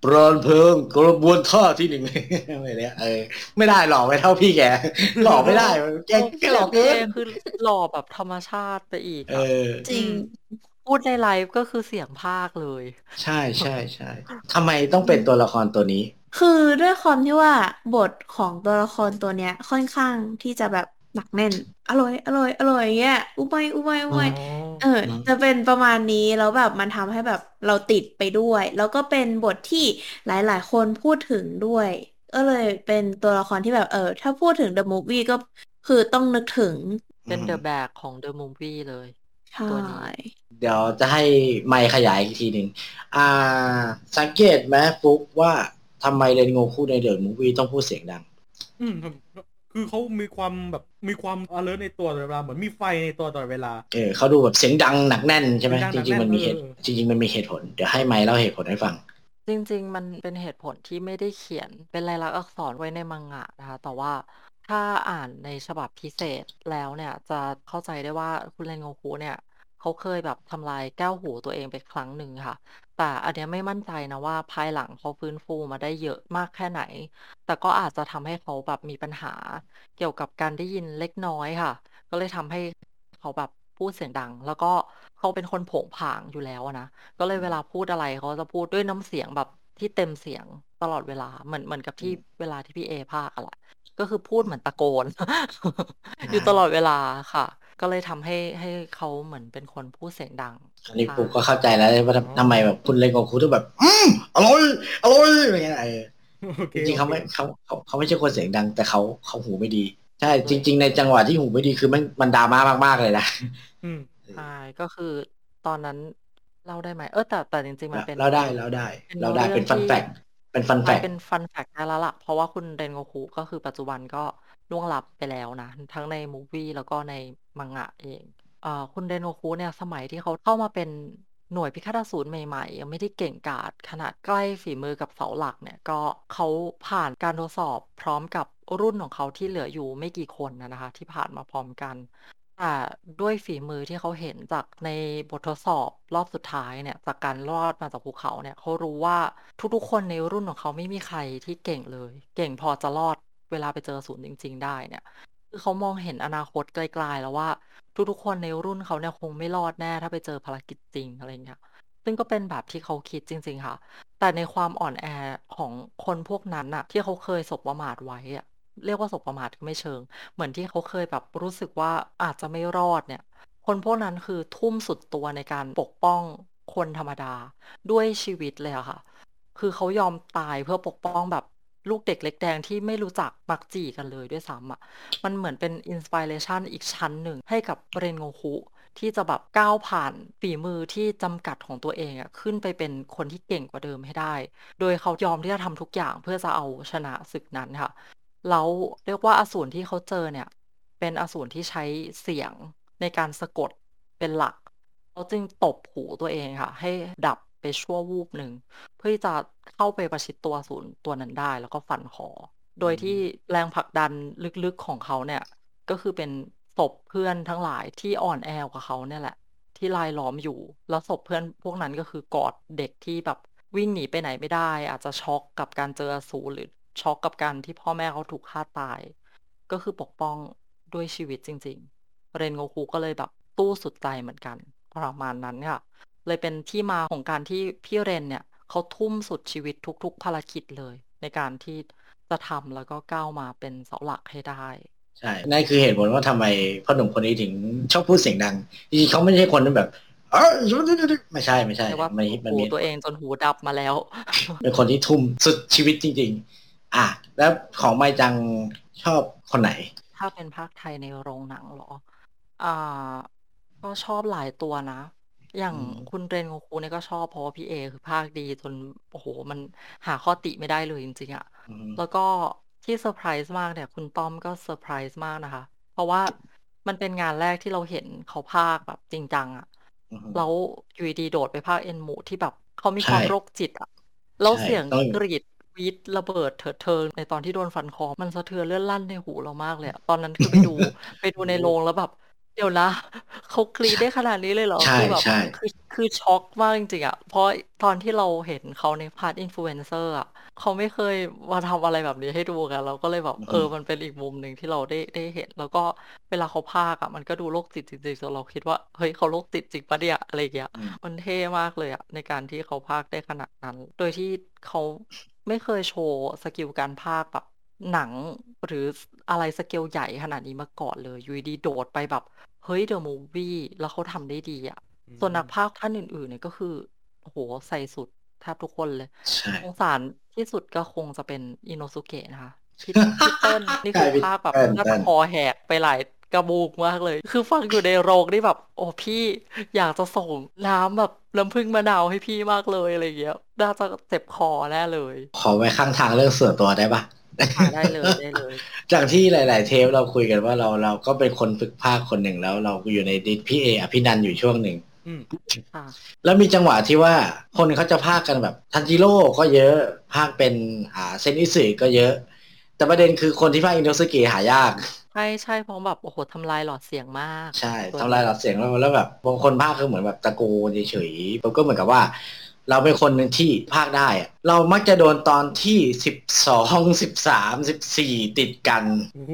ปรอนเพลิงกระบวนท่าที่หนึ่งไม่เนี่ยเออไม่ได้หลอกไม่เท่าพี่แก หลอกไม่ได้แกแกหลอกเกินคือหล่อแบบธรรมชาติไปอีกเออะอ จริง พูดในไลฟ์ก็คือเสียงภาคเลย ใช่ใช่ใช่ทำไมต้องเป็นตัวละครตัวนี้ คือด้วยความที่ว่าบทของตัวละครตัวเนี้ยค่อนข้างที่จะแบบหนักแน่น อร่อย อร่อย อร่อยอย่างเงี้ยอุบายอุบายอุบายเอออืมจะเป็นประมาณนี้ แล้วแบบมันทำให้แบบเราติดไปด้วย แล้วก็เป็นบทที่หลาย ๆ คนพูดถึงด้วย ก็เลยเป็นตัวละครที่แบบเออ ถ้าพูดถึง The Movie ก็คือต้องนึกถึง เป็นเดอะแบกของเดอะมูฟวี่เลย ใช่ตัวนี้เดี๋ยวจะให้ไมค์ขยายอีกทีหนึ่งอ่า สังเกตไหมฟุกว่าทำไมเรนโงคูในเดอะมูฟวี่ต้องพูดเสียงดัง อืมคือเขามีความแบบมีความ alert ในตัวตลอดเวลาเหมือนมีไฟในตัวตลอดเวลา เออเขาดูแบบเสียงดังหนักแน่นใช่ไหมเสีจยงดังริงๆมันมีเหตุหนักแน่นจริงๆมันมีเหตุผล เดี๋ยวให้ไมค์เล่าเหตุผลให้ฟัง จริง ๆ มันเป็นเหตุผลที่ไม่ได้เขียนเป็นลายลักษณ์อักษรไว้ในมังงะนะคะ แต่ว่า ถ้าอ่านในฉบับพิเศษแล้วเนี่ยจะเข้าใจได้ว่า คุณเรนโงคุเนี่ย เขาเคยแบบทำลายแก้วหูตัวเองไปครั้งหนึ่งค่ะ แต่อันเนี้ยไม่มั่นใจนะว่าภายหลังเขาฟื้นฟูมาได้เยอะมากแค่ไหน แต่ก็อาจจะทำให้เขาแบบมีปัญหา เกี่ยวกับการได้ยินเล็กน้อยค่ะ ก็เลยทำให้เขาแบบพูดเสียงดัง แล้วก็เขาเป็นคนโผงผางอยู่แล้วอะนะ ก็เลยเวลาพูดอะไรเขาจะพูดด้วยน้ำเสียงแบบที่เต็มเสียงตลอดเวลาเหมือนเหมือนกับที่เวลาที่พี่เอพากย์อะแหละ ก็คือพูดเหมือนตะโกน อยู่ตลอดเวลาค่ะ ก็เลยทำให้ให้เขาเหมือนเป็นคนพูดเสียงดัง อันนี้ค่ะปุ๊กก็เข้าใจแล้วว่าทำทำไมแบบคุณเรนโงคูต้องแบบ อืมอร่อยอร่อยอะไรเงี้ยเออโอเคจริงๆเขาไม่โอคเขาเขาเขาไม่ใช่คนเสียงดัง แต่เขาเขาหูไม่ดี ใช่ จริง ๆ ในจังหวะที่หูไม่ดีคือมันมันดราม่ามากๆเลยนะอืมใช่ก็คือตอนนั้นเล่าได้ไหมเออแต่แต่จริงๆมันเป็นเราได้เราได้เป็นเราได้เรื่องเป็นฟันที่แฟก เป็นฟันแฟมันกเป็นฟันแฟกต์ได้แล้วล่ะ เพราะว่าคุณเรนโงคุก็คือปัจจุบันก็ล่วงลับไปแล้วนะ ทั้งในมูฟวี่แล้วก็ในมังงะเองเอ่อคุณเรนโงคุเนี่ยสมัยที่เขาเข้ามาเป็นหน่วยพิฆาตอสูรใหม่ๆ ยังไม่ได้เก่งกาจขนาดใกล้ฝีมือกับเสาหลักเนี่ย ก็เขาผ่านการทดสอบพร้อมกับรุ่นของเขาที่เหลืออยู่ไม่กี่คนนะนะคะ ที่ผ่านมาพร้อมกัน แต่ด้วยฝีมือที่เขาเห็นจากในบททดสอบรอบสุดท้ายเนี่ย จากการรอดมาจากภูเขาเนี่ยเขารู้ว่าทุกๆ คนในรุ่นของเขาไม่มีใครที่เก่งเลย เก่งพอจะรอดเวลาไปเจอศูนย์จริง ๆ ได้เนี่ยคือเขามองเห็นอนาคตไกลๆแล้วว่า ทุกๆ คนในรุ่นเขาเนี่ยคงไม่รอดแน่ ถ้าไปเจอภารกิจจริงอะไรเงี้ยซึ่งก็เป็นแบบที่เขาคิดจริง ๆ ค่ะ แต่ในความอ่อนแอของคนพวกนั้นน่ะ ที่เขาเคยสบประมาทไว้อะ เรียกว่าสบประมาทก็ไม่เชิง เหมือนที่เขาเคยแบบรู้สึกว่าอาจจะไม่รอดเนี่ย คนพวกนั้นคือทุ่มสุดตัวในการปกป้องคนธรรมดาด้วยชีวิตเลยอะค่ะ คือเขายอมตายเพื่อปกป้องแบบลูกเด็กเล็กแดงที่ไม่รู้จักมักจี่กันเลยด้วยซ้ำอะมันเหมือนเป็น inspiration อีกชั้นหนึ่งให้กับเรนโงคุที่จะแบบก้าวผ่านฝีมือที่จำกัดของตัวเองอะขึ้นไปเป็นคนที่เก่งกว่าเดิมให้ได้ โดยเขายอมที่จะทำทุกอย่างเพื่อจะเอาชนะศึกนั้นค่ะ แล้วเรียกว่าอสูรที่เขาเจอเนี่ย เป็นอสูรที่ใช้เสียงในการสะกดเป็นหลักเขาจึงตบหูตัวเองค่ะ ให้ดับไปชั่ววูบหนึ่ง เพื่อจะเข้าไปประชิดตัวอสูรตัวนั้นได้ แล้วก็ฟันคอโดยที่แรงผลักดันลึกๆของเขาเนี่ย ก็คือเป็นศพเพื่อนทั้งหลายที่อ่อนแอกว่าเขาเนี่ยแหละ ที่ลายล้อมอยู่ แล้วศพเพื่อนพวกนั้นก็คือกอดเด็กที่แบบวิ่งหนีไปไหนไม่ได้ อาจจะช็อกกับการเจออสูรหรือ ช็อกกับการที่พ่อแม่เขาถูกฆ่าตาย ก็คือปกป้องด้วยชีวิตจริง ๆ เรนโงคุก็เลยแบบตู้สุดใจเหมือนกันประมาณนั้นค่ะ เลยเป็นที่มาของการที่พี่เรนเนี่ยเขาทุ่มสุดชีวิตทุก ๆ ภารกิจเลย ในการที่จะทำแล้วก็ก้าวมาเป็นเสาหลักให้ได้ใช่นั่นคือเหตุผลว่าทำไมพ่อหนุ่มคนนี้ถึงชอบพูดเสียงดังจริงๆเขาไม่ใช่คนที่แบบเอ้ยไม่ใช่ไม่ใช่แต่ว่ามันมันหูมีตัวเองจนหูดับมาแล้ว เป็นคนที่ทุ่มสุดชีวิตจริงๆ อะแล้วของไมจังชอบคนไหน ถ้าเป็นภาคไทยในโรงหนังเหรอ อ่า ก็ชอบหลายตัวนะ อย่างอืมคุณเรนโงคูเนี่ยก็ชอบเพราะว่าพี่เอคือภาคดีจนโอ้โห มันหาข้อติไม่ได้เลยจริงๆอะอืมแล้วก็ที่เซอร์ไพรส์มากเนี่ย คุณต้อมก็เซอร์ไพรส์มากนะคะ เพราะว่ามันเป็นงานแรกที่เราเห็นเขาพากย์แบบจริงจังอะอืมแล้วอยู่ดีๆโดดไปพากย์เอ็นมุที่แบบเขามีใช่ความโรคจิตอะแล้วใช่เสียงต้องกรี๊ด วี้ดระเบิดเถิดเทิงในตอนที่โดนฟันคอ มันสะเทือนเลื่อนลั่นในหูเรามากเลยอะตอนนั้นคือไปดูไปดูในโรงแล้วแบบเดี๋ยวนะเขากรี๊ดได้ขนาดนี้เลยเหรอใช่คือแบบใช่คือคือช็อกมากจริงๆอะเพราะตอนที่เราเห็นเขาใน part อินฟลูเอนเซอร์อะเขาไม่เคยมาทำอะไรแบบนี้ให้ดูกัน เราก็เลยแบบเออมันเป็นอีกมุมหนึ่งที่เราได้ได้เห็น แล้วก็เวลาเขาพากย์อะมันก็ดูโรคจิตจริงๆจนเราคิดว่าเฮ้ยเขาโรคจิตจริงปะเนี่ยอะไรอย่างเงี้ยอืมมันเท่มากเลยอะในการที่เขาพากย์ได้ขนาดนั้น โดยที่เขา ไม่เคยโชว์ skill การพากย์แบบหนัง หรืออะไรสเกลใหญ่ขนาดนี้มาก่อนเลยอยู่ดีๆโดดไปแบบ เฮ้ย the movie แล้วเขาทำได้ดีอะส่วนนักพากย์ท่านอื่นๆเนี่ยก็คือโอ้โหใส่สุดแทบทุกคนเลยใช่สงสารที่สุดก็คงจะเป็นอิโนสุเกะนะคะพี่พี่เติ้ลนี่คือใช่พี่ภาคแบบเติ้ลน่าเติ้จะลคอแหกไปหลาย กระบุงมากเลย คือฟังอยู่ในโรงนี่แบบ โอ้พี่อยากจะส่งน้ำแบบน้ำผึ้งมะนาวให้พี่มากเลยอะไรอย่างเงี้ย น่าจะเจ็บคอแน่เลย ขอไว้ข้างทางเรื่องส่วนตัวได้ปะค่ะได้เลยได้เลย จากที่หลาย ๆ เทปเราคุยกันว่าเราเราก็เป็นคนฝึกพากย์คนหนึ่งแล้ว เราอยู่ใน Dis พี่เออภินันท์อยู่ช่วงหนึ่งอืมค่ะแล้วมีจังหวะที่ว่าคนเขาจะพากกันแบบทันจิโร่ก็เยอะพากเป็นอ่าเซนอิสึก็เยอะ แต่ประเด็นคือคนที่พากอินโดสเกะหายาก ใช่ ใช่เพราะแบบ โอ้โหทำลายหลอดเสียงมากใช่ตัวทำลายหลอดเสียงแล้วแล้วแบบบางคนพากคือเหมือนแบบตะโกนเฉยๆผมก็เหมือนกับว่า เราเป็นคนหนึ่งที่พากได้อะเรามักจะโดนตอนที่สิบสองสิบสามสิบสี่ติดกันโอ้โห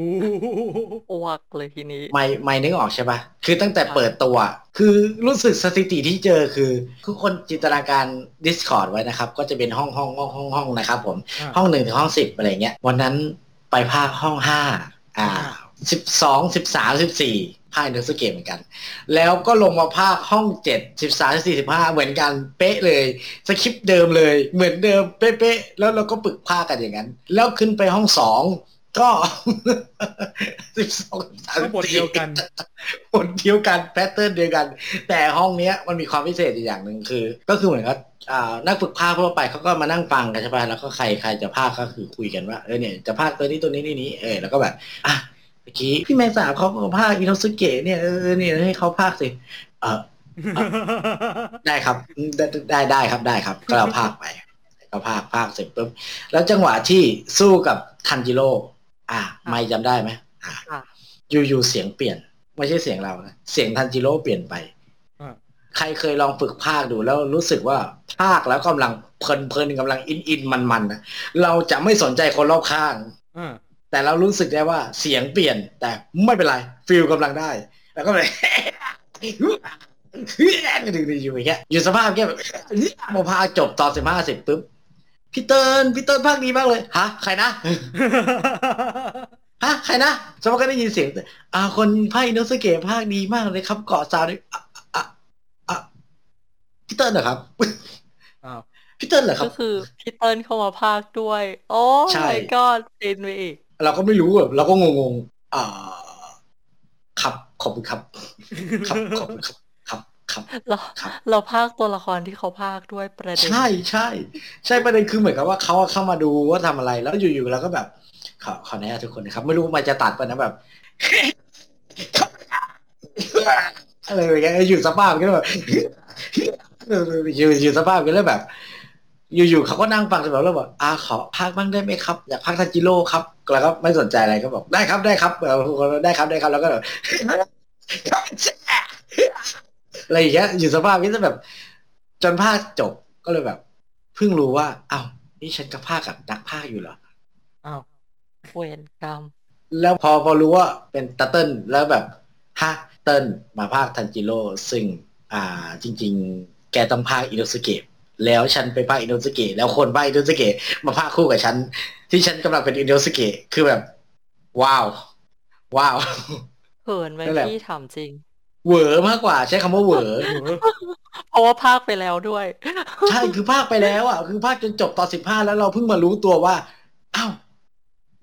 อ้วกเลยทีนี้ ไม่ไม่นึกออกใช่ปะคือตั้งแต่เปิดตัว คือรู้สึกสถิติที่เจอคือทุกคนจินตนาการ Discord ไว้นะครับ ก็จะเป็นห้องห้องห้องห้องห้องนะครับผมอ่าห้องหนึ่งถึงห้องสิบอะไรเงี้ยวันนั้นไปภาคห้องห้าอ่า สิบสองสิบสามสิบสี่ภาคอินโดสเกมเหมือนกัน แล้วก็ลงมาภาคห้องเจ็ดสิบสามสี่สิบห้าเหมือนกันเป๊ะเลย สคริปต์เดิมเลย เหมือนเดิมเป๊ะๆแล้วเราก็ปึกภาคกันอย่างนั้น แล้วขึ้นไปห้องสองก็สิบสองสามก็บทเดียวกันบทเดียวกัน pattern เดียวกัน แต่ห้องเนี้ยมันมีความพิเศษอีกอย่างหนึ่งคือ ก็คือเหมือนกับอ่านักฝึกพากย์ทั่วไปเขาก็มานั่งฟังกันใช่ป่ะแล้วก็ใครใครจะพากย์ก็คือคุยกันว่าเออเนี่ยจะพากย์ตัวนี้ตัวนี้นี่นี้เออแล้วก็แบบอะเมื่อกี้พี่แมงสาบเขาก็พากย์อิโนสุเกะเนี่ยเออเนี่ยให้เขาพากย์สิเออได้ครับได้ได้ได้ครับได้ครับ ก็เราภาคไปก็ภาคภาคเสร็จปุ๊บแล้วจังหวะที่สู้กับทันจิโร่อะไม่จำได้ไหมอะค่ะอยู่ๆเสียงเปลี่ยน ไม่ใช่เสียงเรานะเสียงทันจิโร่เปลี่ยนไปอ่าใครเคยลองฝึกภาคดูแล้วรู้สึกว่าภาคแล้วกำลังเพลินเพลินๆกำลังอินอินมันมันๆนะเราจะไม่สนใจคนรอบข้างอ่า แต่เรารู้สึกได้ว่าเสียงเปลี่ยนแต่ไม่เป็นไรฟิลกำลังได้ แล้วก็เลยดึงๆอยู่อย่างเงี้ยอยู่สภาพแค่แบบพอพากย์จบตอนสิบห้าสิบปุ๊บพี่เติ้ลพี่เติ้ลพากย์ดีมากเลยฮะใครนะฮะใครนะสมมติก็ได้ยินเสียงอ่าคนพากย์อิโนสุเกะพากย์ดีมากเลยครับเกาะ sound ด้วยอะอะอะพี่เติ้ลเหรอครับอ้าวพี่เติ้ลเหรอครับก็คือพี่เติ้ลเข้ามาพากย์ด้วย โอ้ใช่ my god จินไปอีก เราก็ไม่รู้แบบเราก็งงๆอ่าครับขอบคุณครับ ครับขอบคุณครับครับครับเราครับเราพากย์ตัวละครที่เขาพากย์ด้วยประเด็นใช่ใช่ใช่ประเด็นคือเหมือนกับว่าเขาเข้ามาดูว่าทำอะไร แล้วอยู่ๆเราก็แบบขอขอแนะนำทุกคนนะครับ ไม่รู้มันจะตัดไปนะแบบอะไรอย่างเงี้ยอยู่สภาพก็แบบอยู่อยู่สภาพก็แล้วแบบ อยู่ๆเขาก็นั่งฟังแบบแล้วบอกอ่าขอพักบ้างได้ไหมครับ อยากพักทันจิโร่ครับแล้วก็ไม่สนใจอะไรก็บอกได้ครับได้ครับเออได้ครับได้ครับแล้วก็แบบอะไรอย่างเงี้ยอยู่สภาพนี้จะแบบ จนภาคจบก็เลยแบบ เพิ่งรู้ว่าอ้าวนี่ฉันกับภาคกับนักภาคอยู่เหรออ้าวเวรกรรมแล้วพอพอรู้ว่าเป็นตาเติ้ลแล้วแบบฮะเติ้ลมาภาคทันจิโร่ซึ่ง อ่า จริง ๆ แกต้องพากย์อิโนสุเกะ แล้วฉันไปพากย์อิโนสุเกะแล้วคนพากย์อิโนสุเกะมาพากย์คู่กับฉัน ที่ฉันกำลังเป็นอิโนสุเกะคือแบบ ว้าว ว้าวเขินไหมนั่นแหละพี่ถามจริงเหวอมากกว่าใช้คำว่าเหวอเพราะว่าพากย์ไปแล้วด้วย ใช่คือพากย์ไปแล้วอะคือพากย์จนจบตอนสิบห้าแล้วเราเพิ่งมารู้ตัวว่าอ้าว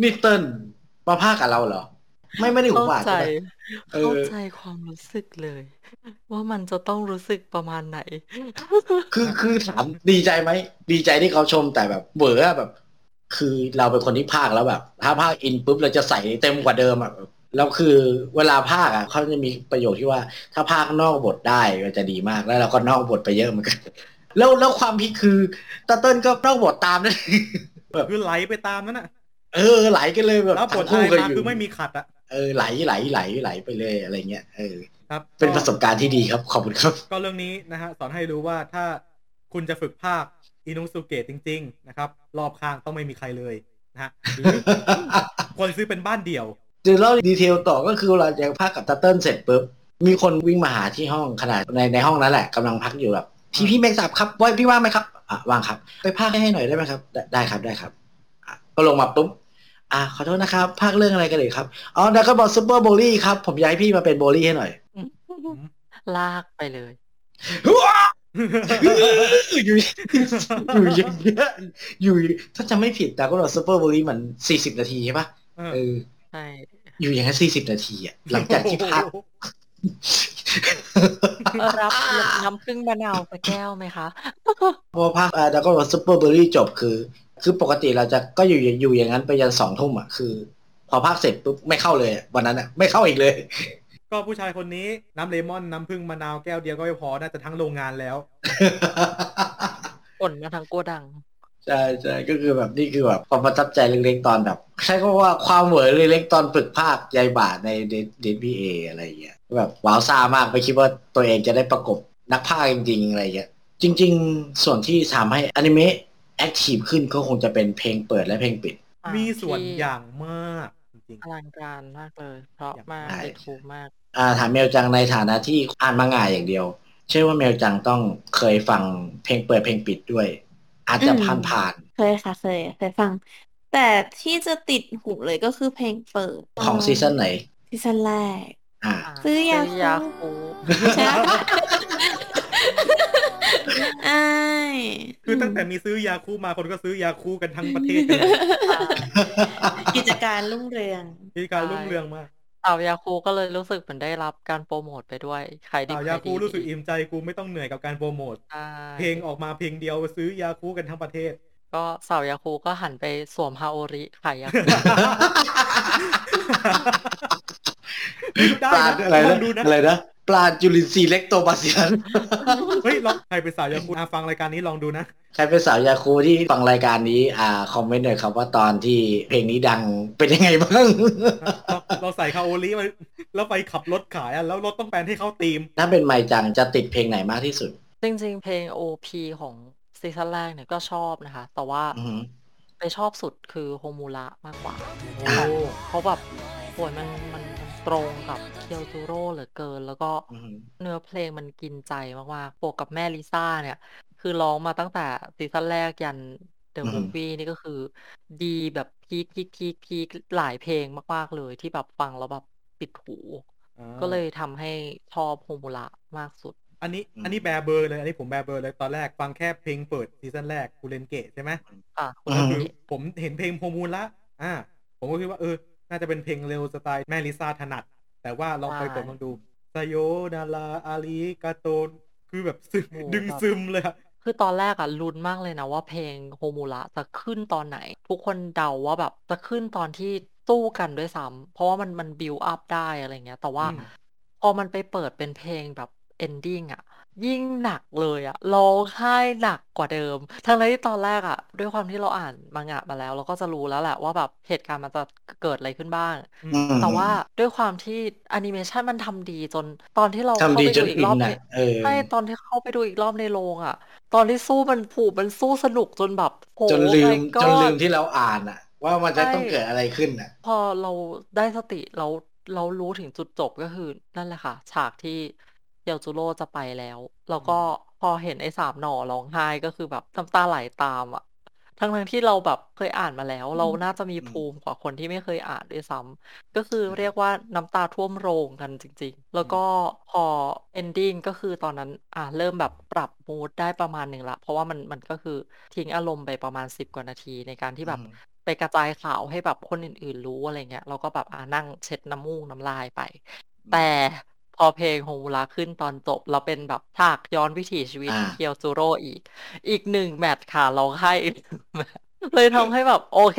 นี่เติ้ลมาพากย์กับเราเหรอ ไม่ไม่ได้หูเข้าฝาดใจ ใช่ไหมเออเข้าใจความรู้สึกเลย ว่ามันจะต้องรู้สึกประมาณไหน คือคือถามดีใจไหมดีใจที่เขาชมแต่แบบเหวออะแบบ คือเราเป็นคนที่ภาคแล้วแบบ ถ้าภาคอินปุ๊บเราจะใส่เต็มกว่าเดิมอะแล้วคือเวลาภาคอะเขาจะมีประโยคที่ว่า ถ้าภาคนอกบทได้ก็จะดีมากแล้วเราก็นอกบทไปเยอะเหมือนกัน แล้วแล้วความพีคคือตาเติ้ลก็นอกบทตามนะคือไหลไปตามนั้นน่ะ เออไหลกันเลยแบบแล้วบททั้งอะคู่ไรกันมาอยู่คือไม่มีขัดอะ เออไหลไหลไหลไหลไปเลยอะไรเงี้ยเออครับเป็นก็ประสบการณ์ที่ดีครับขอบคุณครับ ก็เรื่องนี้นะฮะสอนให้รู้ว่าถ้าคุณจะฝึกภาคอินุสุเกะจริง ๆ นะครับ รอบข้างต้องไม่มีใครเลยนะฮะหรือควรซื้อเป็นบ้านเดี่ยวจะเล่าดีเทลต่อก็คือเราจะพักกับตาเติ้ลเสร็จปุ๊บมีคนวิ่งมาหาที่ห้องขนาดในในห้องนั้นแหละกำลังพักอยู่แบบพี่พี่แม็กซ์สับครับว่าพี่ว่างไหมครับอะว่างครับ ไปพากย์ให้หน่อยได้ไหมครับ ได้ได้ครับได้ครับอะก็ลงมาปุ๊บ อะขอโทษนะครับพากย์เรื่องอะไรกันเลยครับอ๋อดราก้อนบอลซูเปอร์โบรลี่ครับ ผมอยากให้พี่มาเป็นโบรลี่ให้หน่อยลากไปเลยอยู่อยู่อย่างเงี้ยอยู่ถ้าจำไม่ผิดดราก้อนบอลซูเปอร์โบรลี่มันสี่สิบนาทีใช่ปะเออเออใช่อยู่อย่างนั้นสี่สิบนาทีอะหลังจากที่พักรับน้ำผึ้งมะนาวสักแก้วไหมคะ พอภาคดักก็ว่าซูเปอร์เบอร์รี่จบคือ คือปกติเราจะก็อยู่อยู่อย่างนั้นไปยันสองทุ่มอะคือ พอภาคเสร็จปุ๊บไม่เข้าเลยอะวันนั้นอะไม่เข้าอีกเลย ก็ผู้ชายคนนี้น้ำเลมอนน้ำผึ้งมะนาวแก้วเดียวก็ไม่พอน่าจะทั้งโรงงานแล้วผลมาทางโกดังใช่ใช่ก็คือแบบนี่คือแบบความประทับใจเล็กๆตอนแบบ ใช้คำว่าความเหวอเล็กๆตอนฝึกภาคยายบาทในเดนพีเออะไรอย่างเงี้ยแบบว้าวซ่ามากไม่คิดว่าตัวเองจะได้ประกบนักภาคจริงๆอะไรอย่างเงี้ยจริง ๆ ส่วนที่ทำให้อนิเมะ แอคทีฟขึ้นก็คงจะเป็นเพลงเปิดและเพลงปิดอ่ามีส่วนที่อย่างมากจริงอลังการมากเลย เพราะมากใช่ติดถูกมาก อ่าถามเมลจังในฐานะที่อ่านมังงะอย่างเดียว เชื่อว่าเมลจังต้องเคยฟังเพลงเปิดเพลงปิดด้วย อาจจะอืมผ่านผ่านเคยค่ะเคยเคยฟัง แต่ที่จะติดหูเลยก็คือเพลงเปิดๆของซีซั่นไหนซีซั่นแรกอ่าซื้อยาคูยาคู ใช่ไอ้ๆคือตั้งแต่มีซื้อยาคูมาคนก็ซื้อยาคูกันทั้งประเทศกันเลยกิจการรุ่งเรืองมีการรุ่งเรืองมากสาวยาคูก็เลยรู้สึกเหมือนได้รับการโปรโมทไปด้วยขายดีสาวยาคูขดีรู้สึกอิ่มใจกูไม่ต้องเหนื่อยกับการโปรโมทใช่เพลงออกมาเพลงเดียวซื้อยาคูลท์กันทั้งประเทศ ก็สาวยาคูลท์ก็หันไปสวมฮาโอริขายยาคูลท์ได้ปราณอะไรลนะองดูนะอะไรนะ ปราณจุลินทรีย์แลคโตบาซิลลัสเฮ้ยลองใครเป็นสาวยาคูลท์อะฟังรายการนี้ลองดูนะ ใครเป็นสาวยาคูลท์ที่ฟังรายการนี้ อ่า คอมเมนต์หน่อยครับว่าตอนที่เพลงนี้ดังเป็นยังไงบ้าง เราเราใส่ฮาโอริมาแล้วไปขับรถขายอะแล้วรถต้องแปลงให้เข้าตีม ถ้าเป็นไมจังจะติดเพลงไหนมากที่สุด จริง ๆ เพลง OP ของซีซั่นแรกเนี่ยก็ชอบนะคะ แต่ว่าอือหือไปชอบสุดคือโฮมูระมากกว่าโอ้เพราะแบบโหยมันมันมัน ตรงกับเคียวจูโร่เหลือเกิน แล้วก็อือหือเนื้อเพลงมันกินใจมากๆบวกกับแม่ LiSA เนี่ย คือร้องมาตั้งแต่ซีซั่นแรกยัน the movie นี่ก็คือ ดีแบบ peak peak peak peak หลายเพลงมากๆเลยที่แบบฟังแล้วแบบติดหูอ่าก็เลยทำให้ชอบโฮมูระมากสุด อันนี้อืมอันนี้แบร์เบอร์เลย อันนี้ผมแบร์เบอร์เลยตอนแรกฟังแค่เพลงเปิดซีซั่นแรกกูเลนเกตใช่ไหมอะคุณอืก็มคือผมเห็นเพลงโฮมูระอ่าผมก็คิดว่าเออ น่าจะเป็นเพลงเร็วสไตล์แม่ LiSA ถนัด แต่ว่าลองไปกดลองดูさよなら ありがとうนคือแบบซึมดึงซึมเลยอะคือตอนแรกอะลุ้นมากเลยนะว่าเพลงโฮมูระจะขึ้นตอนไหน ทุกคนเดาว่าแบบจะขึ้นตอนที่สู้กันด้วยซ้ำเพราะว่ามันมันบิวอัพได้อะไรเงี้ย แต่ว่าอืมพอมันไปเปิดเป็นเพลงแบบ ending อะ ยิ่งหนักเลยอะร้องไห้หนักกว่าเดิม ทั้งที่ตอนแรกอะด้วยความที่เราอ่านมังงะมาแล้ว เราก็จะรู้แล้วแหละว่าแบบเหตุการณ์มันจะเกิดอะไรขึ้นบ้างอือืมมแต่ว่าด้วยความที่แอนิเมชันมันทำดีจนตอนที่เราเข้าทำดีไปจดูนอีกอิรอบนในอะเออใช่ตอนที่เข้าไปดูอีกรอบในโรงอะตอนที่สู้มันผูกมันสู้สนุกจนแบบโหจนลืม my จนลื god มที่เราอ่านอะว่ามันจะใช่ต้องเกิดอะไรขึ้นอะพอเราได้สติเราเรารู้ถึงจุดจบก็คือนั่นแหละค่ะ ฉากที่ เยลจูโร่จะไปแล้ว แล้วก็พอเห็นไอ้สามหน่อร้องไห้ก็คือแบบน้ำตาไหลตามอะทั้งทั้งที่เราแบบเคยอ่านมาแล้ว เราน่าจะมีอืมภูมิกว่าคนที่ไม่เคยอ่านด้วยซ้ำก็คือเรียกว่าน้ำตาท่วมโรงกันจริง ๆ แล้วก็พอ ending ก็คือตอนนั้นอ่าเริ่มแบบปรับมูดได้ประมาณหนึ่งละ เพราะว่ามันมันก็คือทิ้งอารมณ์ไปประมาณ10กว่านาทีในการที่แบบอืมไปกระจายข่าวให้แบบคนอื่นๆรู้อะไรเงี้ยเราก็แบบอ่านั่งเช็ดน้ำมูกน้ำลายไป แต่ พอเพลงโฮมูระขึ้นตอนจบเราเป็นแบบฉากย้อนวิถีชีวิตอ่า เคียวจูโร่อีก อีกหนึ่งแมตช์ค่ะร้องไห้อีกหนึ่งแมตช์เลยทำให้แบบโอเค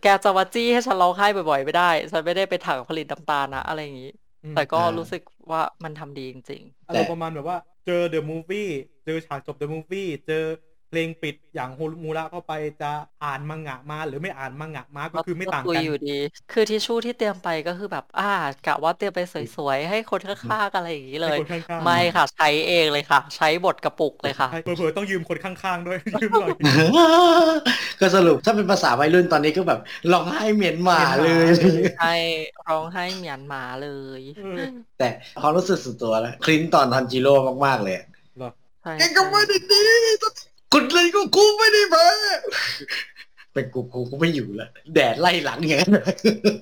แกจะมาจี้ให้ฉันร้องไห้บ่อยๆ ไม่ได้ ฉันไม่ได้ไปถังผลิตน้ำตาลนะ อะไรอย่างนี้ อืมแต่ก็อ่ารู้ รู้สึกว่ามันทำดีจริง อารมณ์ประมาณแบบว่าเจอเดอะมูฟวี่เจอฉากจบเดอะมูฟวี่เจอ เพลงปิดอย่างโฮมูระเข้าไปจะอ่านมังงะมา หรือไม่อ่านมังงะมาๆก็คือไม่ต่างคุยกันอยู่ดี คือทิชชู่ที่เตรียมไปก็คือแบบอ่ากะว่าเตรียมไปสวยๆให้คนข้างๆอะไรอย่างนี้เลยให้คนข้างๆไม่ค่ะใช้เองเลยค่ะ ใช้บทกระปุกเลยค่ะใช่เผลอๆต้องยืมคนข้างๆด้วยยืมหน่อยก็สรุปถ้าเป็นภาษาวัยรุ่นตอนนี้ก็แบบร้องไห้เหมียนหมาเลยใช่ร้องไห้เหมียนหมาเลยเออแต่ความรู้สึกส่วนตัวแล้วคลินตอนทันจิโร่มากๆเลยเหรอใช่แกก็ไม่ได้ดี คุณเลยก็กูไม่ได้มาเป็นกูกูก็ไม่อยู่แล้วแดดไล่หลังอย่างนั้น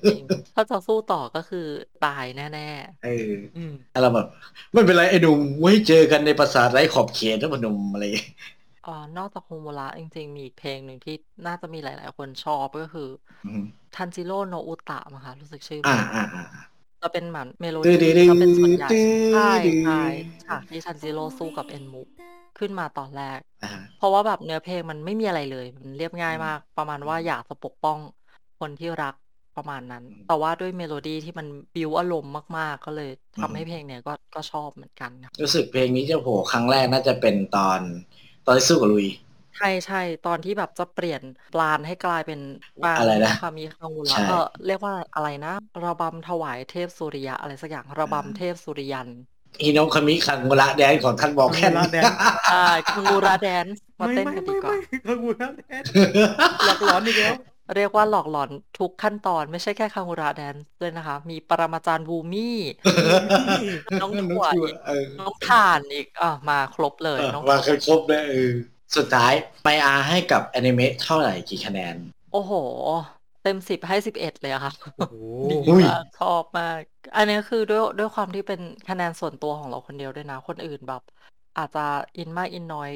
จริงถ้าจะสู้ต่อก็คือตายแน่เอออืมเราแบบไม่เป็นไรไอ้หนุ่มไว้เจอกันในภาษาไร้ขอบเขตนะพนมอะไรๆอ่านอกจากโฮมูระจริงๆ มีอีกเพลงหนึ่งที่น่าจะมีหลาย ๆ คนชอบก็คืออืมทันจิโร่โนอุตะมั้งคะรู้สึกชื่อเพอ่าลงอ่าอ่าจะเป็นเหมือนเมโลตื้ดี้อดื้อจะเป็นส่วนใหญ่ตื้อใช่ดื้อใช่ฉากที่ทันจิโร่สู้กับเอ็นมุ ขึ้นมาตอนแรก อ่า เพราะว่าแบบเนื้อเพลงมันไม่มีอะไรเลย มันเรียบง่ายมาก ประมาณว่าอยากจะปกป้องคนที่รักประมาณนั้น อืมแต่ว่าด้วยเมโลดี้ที่มันบิวอารมณ์มาก ๆ ก็เลยอืทำม ให้เพลงเนี้ยก็ก็ชอบเหมือนกันนะรู้สึกเพลงนี้จะโผล่ครั้งแรกน่าจะเป็นตอน ตอนที่สู้กับลุย ใช่ใช่ตอนที่แบบจะเปลี่ยนปราณให้กลายเป็นปราณอะไรนะคามีคังวุใช่ระเออเรียกว่าอะไรนะ ระบำถวายเทพสุริยะอะไรสักอย่างระอ่าบำเทพสุริยัน ฮิโนะคามิคังมุระแดนของท่านบอกแค่คังมุระแดนใช่คังวุระแดนซ์มาไม่เต้นไม่กันดีไม่กว่าไม่คังมูระแดนหลอกหลอนอีกแล้วเรียกว่าหลอกหลอนทุกขั้นตอนไม่ใช่แค่คังวุระแดนซ์ด้วยนะคะ มีปรมาจารย์บูมี่น้องถั่วอีกเออน้องถ่านอีกอะมาครบเลยเออน้องมาครบเลยเออสุดท้ายไปอาให้กับแอนิเมะเท่าไหร่กี่คะแนน โอ้โห เต็มสิบให้สิบเอ็ดเลยอะค่ะโอ้โหดีอุ้ย มากชอบมาก อันนี้คือด้วยด้วยความที่เป็นคะแนนส่วนตัวของเราคนเดียวด้วยนะ คนอื่นแบบ อาจจะอินมากอินน้อย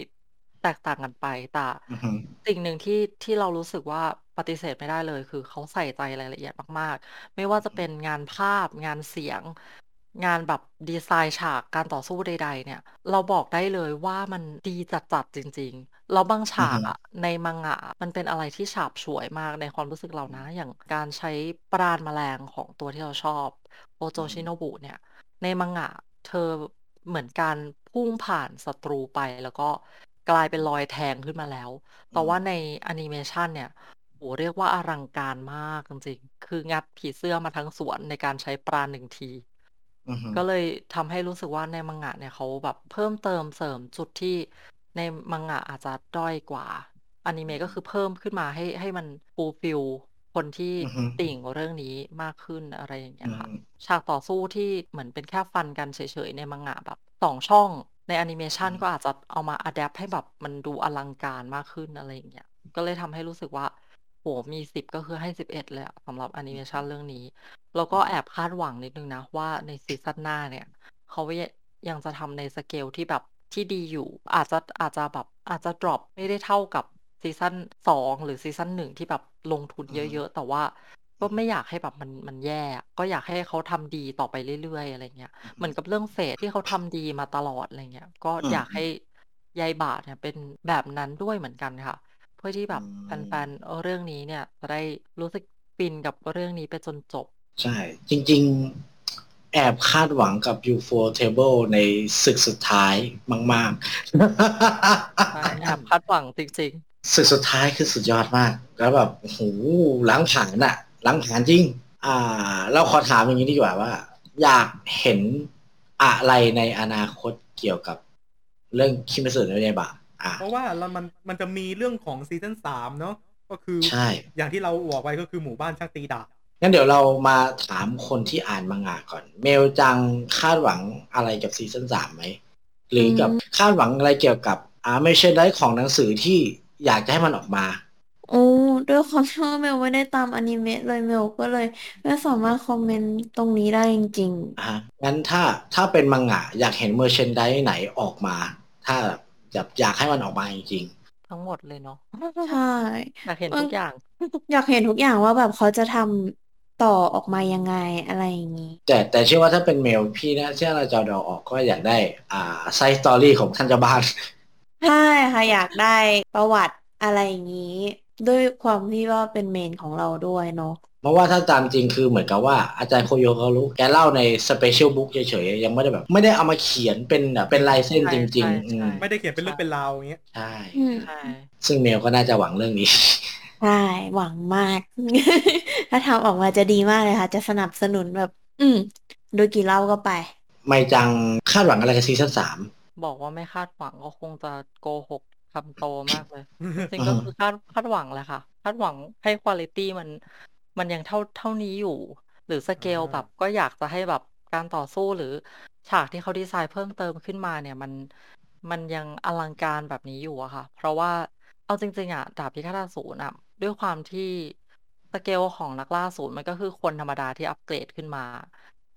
แตกต่างกันไป แต่อือหือสิ่งหนึ่งที่ที่เรารู้สึกว่าปฏิเสธไม่ได้เลย คือเขาใส่ใจรายละเอียดมากๆ ไม่ว่าจะเป็นงานภาพ งานเสียง งานแบบดีไซน์ฉากการต่อสู้ใด ๆ เนี่ย เราบอกได้เลยว่ามันดีจัดๆจริง ๆ แล้วบางฉากอะในมังงะมันเป็นอะไรที่ฉาบฉวยมากในความรู้สึกเรานะ อย่างการใช้ปราณแมลงของตัวที่เราชอบโอโจชิโนบุเนี่ย ในมังงะเธอเหมือนการพุ่งผ่านศัตรูไปแล้วก็กลายเป็นรอยแทงขึ้นมาแล้ว แต่ว่าในแอนิเมชันเนี่ยโหเรียกว่าอลังการมากจริงๆ คืองัดผีเสื้อมาทั้งสวนในการใช้ปราณหนึ่งทีอือหือก็เลยทำให้รู้สึกว่าในมังงะเนี่ยเขาแบบเพิ่มเติมเสริมจุดที่ ในมังงะอาจจะด้อยกว่าอนิเมะก็คือเพิ่มขึ้นมาให้ให้มัน fulfill คนที่อือฮึติ่งเรื่องนี้มากขึ้นอะไรอย่างเงี้ยค่ะอืมฉากต่อสู้ที่เหมือนเป็นแค่ฟันกันเฉยๆ ในมังงะแบบสองช่องในแอนิเมชันก็อาจจะเอามาอัดแอปให้แบบมันดูอลังการมากขึ้นอะไรอย่างเงี้ย ก็เลยทำให้รู้สึกว่าโหมีสิบก็คือให้สิบเอ็ดเลยอะสำหรับแอนิเมชันเรื่องนี้ แล้วก็แอบคาดหวังนิดนึงนะ ว่าในซีซั่นหน้าเนี่ย เขายังจะทำในสเกลที่แบบ ที่ดีอยู่ อาจจะอาจจะแบบอาจจะ drop ไม่ได้เท่ากับซีซั่นสองหรือซีซั่นหนึ่งที่แบบลงทุนเยอะ ๆ แต่ว่าก็ไม่อยากให้แบบมันมันแย่อะก็อยากให้เขาทำดีต่อไปเรื่อยๆอะไรเงี้ยเหมือนกับเรื่อง Fate ที่เขาทำดีมาตลอดอะไรเงี้ยก็อืมอยากให้ยายบาทเนี่ยเป็นแบบนั้นด้วยเหมือนกันค่ะ เพื่อที่แบบอืมแฟนๆเออเรื่องนี้เนี่ยจะได้รู้สึกฟินกับเรื่องนี้ไปจนจบ ใช่ จริง ๆ แอบคาดหวังกับ ufotable ในศึกสุดท้ายมากใช่ๆแอบคาดหวังจริงศึกสุดท้ายคือสุดยอดมาก แล้วแบบโอ้โหหลังผ่านอะหลังผ่านจริง อ่า เราขอถามอย่างนี้ดีกว่าว่า อยากเห็นอะไรในอนาคตเกี่ยวกับเรื่องคิมิสึโนะยาบะอ่าเพราะว่าเรามันมันจะมีเรื่องของซีซั่นสามเนาะก็คือใช่อย่างที่เราบอกไปก็คือหมู่บ้านช่างตีดาบ งั้นเดี๋ยวเรามาถามคนที่อ่านมังงะก่อน เมลจังคาดหวังอะไรกับซีซั่นสามไหม หรือกับคาดหวังอะไรเกี่ยวกับอ่า merchandise ของหนังสือที่อยากจะให้มันออกมาด้วยความที่ว่าเมลไม่ได้ตามอนิเมะเลยเมลก็เลยไม่สามารถคอมเมนต์ตรงนี้ได้จริงอะงั้นถ้าถ้าเป็นมังงะอยากเห็น merchandise ไหนออกมา ถ้าอยากอยากให้มันออกมาจริงทั้งหมดเลยเนาะๆใช่อยากเห็นมันทุกอย่าง อยากเห็นทุกอย่างว่าแบบเขาจะทำ ต่อออกมายังไงอะไรอย่างนี้ๆแต่แต่เชื่อว่าถ้าเป็นเมลพี่นะเชื่อเราจะเอาออกก็อยากได้ อ่า side story ของท่านเจ้าบ้านใช่ค่ะอยากได้ประวัติอะไรอย่างนี้ ด้วยความที่ว่าเป็นเมนของเราด้วยเนาะเพราะว่าถ้าตามจริงคือเหมือนกับว่าอาจารย์โคโยเขารู้แกเล่าใน special book เฉยๆยังไม่ได้แบบ ไม่ได้เอามาเขียนเป็นแบบเป็นลายเส้นใช่จริงใช่ๆอืมใช่ไม่ได้เขียนเป็นเรื่องเป็นราวอย่างเงี้ยใช่อืมใช่ซึ่งเมลก็น่าจะหวังเรื่องนี้ ใช่หวังมาก ถ้าทำออกมาจะดีมากเลยค่ะ จะสนับสนุนแบบ อืม ดูกี่เล่าก็ไป ไม่จังคาดหวังอะไรกับซีซั่นสามบอกว่าไม่คาดหวังก็คงจะโกหกคำโตมากเลยจริงๆก็คือคาดคาดหวังแหละค่ะ คาดหวังให้คุณ i t y มัน มันยังเท่าเท่านี้อยู่ หรือสเกลอ่าแบบก็อยากจะให้แบบการต่อสู้หรือ ฉากที่เขาดีไซน์เพิ่มเติมขึ้นมาเนี่ยมันมันยังอลังการแบบนี้อยู่อะค่ะ เพราะว่าเอาจริงๆอะดาบพิฆาตอสูรอะด้วยความที่ สเกลของนักล่าอสูรมันก็คือคนธรรมดาที่อัปเกรดขึ้นมา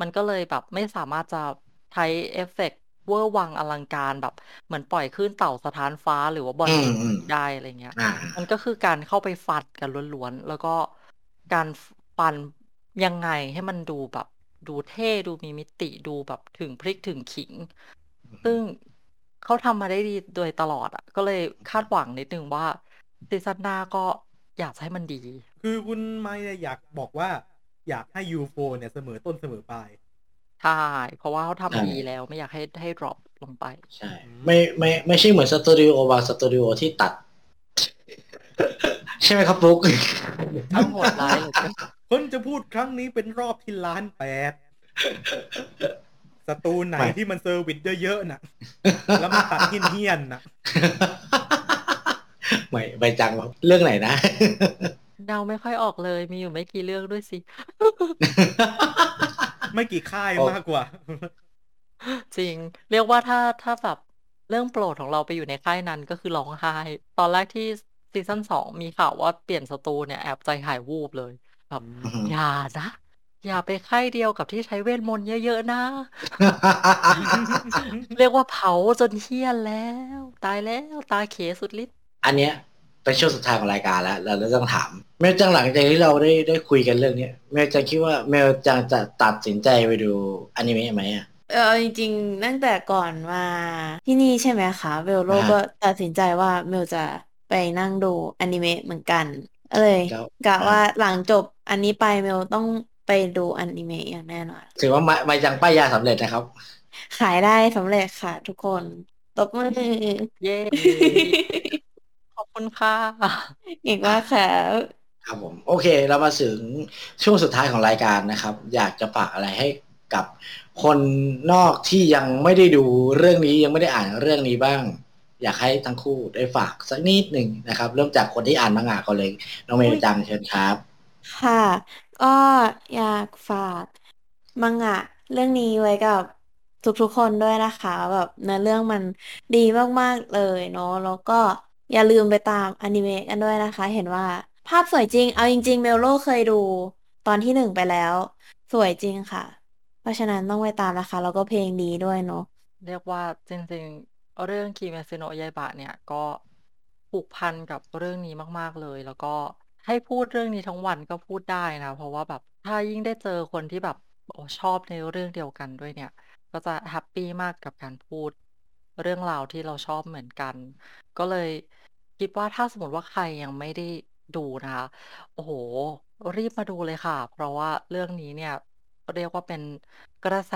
มันก็เลยแบบไม่สามารถจะใช้เอฟเฟกต์เวอร์วังอลังการแบบ เหมือนปล่อยคลื่นเต่าสะท้านฟ้าหรือว่าบอลอืลูมนอืมได้อะไรเงี้ยอ่ามันก็คือการเข้าไปฟัดกันล้วนๆ แล้วก็การฟันยังไงให้มันดูแบบดูเท่ดูมีมิติดูแบบถึงพริกถึงขิง ซึ่งเขาทำมาได้ดีโดยตลอดอะ ก็เลยคาดหวังนิดนึงว่าซีซั่นหน้าก็อยากจะให้มันดี คือคุณไม่เนี่ยอยากบอกว่า อยากให้ยูโฟเนี่ยเสมอต้นเสมอปลายใช่เพราะว่าเขาใช่ทำดีแล้วไม่อยากให้ให้ drop ลงไป ใช่ ไม่ไม่ไม่ใช่เหมือนสตูดิโอบางสตูดิโอที่ตัด ใช่ไหมครับปุ๊กทั้งโหดร้ายเหลยคนจะพูดครั้งนี้เป็นรอบที่ล้านแปดสตูไหนไม่ที่มัน service เยอะๆน่ะ แล้วมาตัดเหี้ยนๆน่ะไม่ไปจังเรื่องไหนนะ เดาไม่ค่อยออกเลย มีอยู่ไม่กี่เรื่องด้วยสิ ไม่กี่ค่ายโอ้มากกว่า จริง เรียกว่าถ้าถ้าแบบเรื่องโปรดของเราไปอยู่ในค่ายนั้นก็คือร้องไห้ ตอนแรกที่ซีซั่นสองมีข่าวว่าเปลี่ยนสตูเนี่ยแอบใจหายวูบเลยแบบอือหืออย่านะอย่าไปค่ายเดียวกับที่ใช้เวทมนต์เยอะๆนะ เรียกว่าเผาจนเฮี้ยนแล้ว ตายแล้วตาเขสุดฤทธิ์อันเนี้ย เป็นช่วงสุดท้ายของรายการแล้วเราเราต้องถามเมลจังหลังจากที่เราได้ได้คุยกันเรื่องเนี้ยเมลจังคิดว่าเมลจังจะตัดสินใจไปดูอนิเมะไหมอะเออจริงๆตั้งแต่ก่อนมาที่นี่ใช่ไหมคะเวลโลอ่าฮะก็ตัดสินใจว่าเมลจะไปนั่งดูอนิเมะเหมือนกันก็เลยแล้วกะว่าหลังจบอันนี้ไปเมลต้องไปดูอนิเมะอย่างแน่นอนถือว่าไม่ไม่จังป้ายยาสำเร็จนะครับ ขายได้สำเร็จค่ะทุกคนตบมือเย้ขอบ คุณค่ะเก่งมากค่ะครับผมโอเคเรามาถึงช่วงสุดท้ายของรายการนะครับ อยากจะฝากอะไรให้กับคนนอกที่ยังไม่ได้ดูเรื่องนี้ยังไม่ได้อ่านเรื่องนี้บ้าง อยากให้ทั้งคู่ได้ฝากสักนิดหนึ่งนะครับ เริ่มจากคนที่อ่านมังงะก่อนเลย น้องเมย์จังเชิญครับ ค่ะ ก็อยากฝากมังงะเรื่องนี้ไว้กับทุกๆคนด้วยนะคะ แบบเนื้อเรื่องมันดีมากๆเลยเนาะแล้วก็ อย่าลืมไปตามอนิเมะกันด้วยนะคะ เห็นว่าภาพสวยจริง เอาจริง ๆ เมลโลเคยดูตอนที่หนึ่งไปแล้ว สวยจริงค่ะ เพราะฉะนั้นต้องไปตามนะคะ แล้วก็เพลงดีด้วยเนาะเรียกว่าจริงๆ เรื่องคิเมซิโนะยายบะเนี่ยก็ผูกพันกับเรื่องนี้มาก ๆเลย แล้วก็ให้พูดเรื่องนี้ทั้งวันก็พูดได้นะ เพราะว่าแบบถ้ายิ่งได้เจอคนที่แบบโอ้ชอบในเรื่องเดียวกันด้วยเนี่ย ก็จะแฮปปี้มากกับการพูด เรื่องราวที่เราชอบเหมือนกัน ก็เลย คิดว่าถ้าสมมติว่าใครยังไม่ได้ดูนะคะ โอ้โหรีบมาดูเลยค่ะ เพราะว่าเรื่องนี้เนี่ย เรียกว่าเป็นกระแส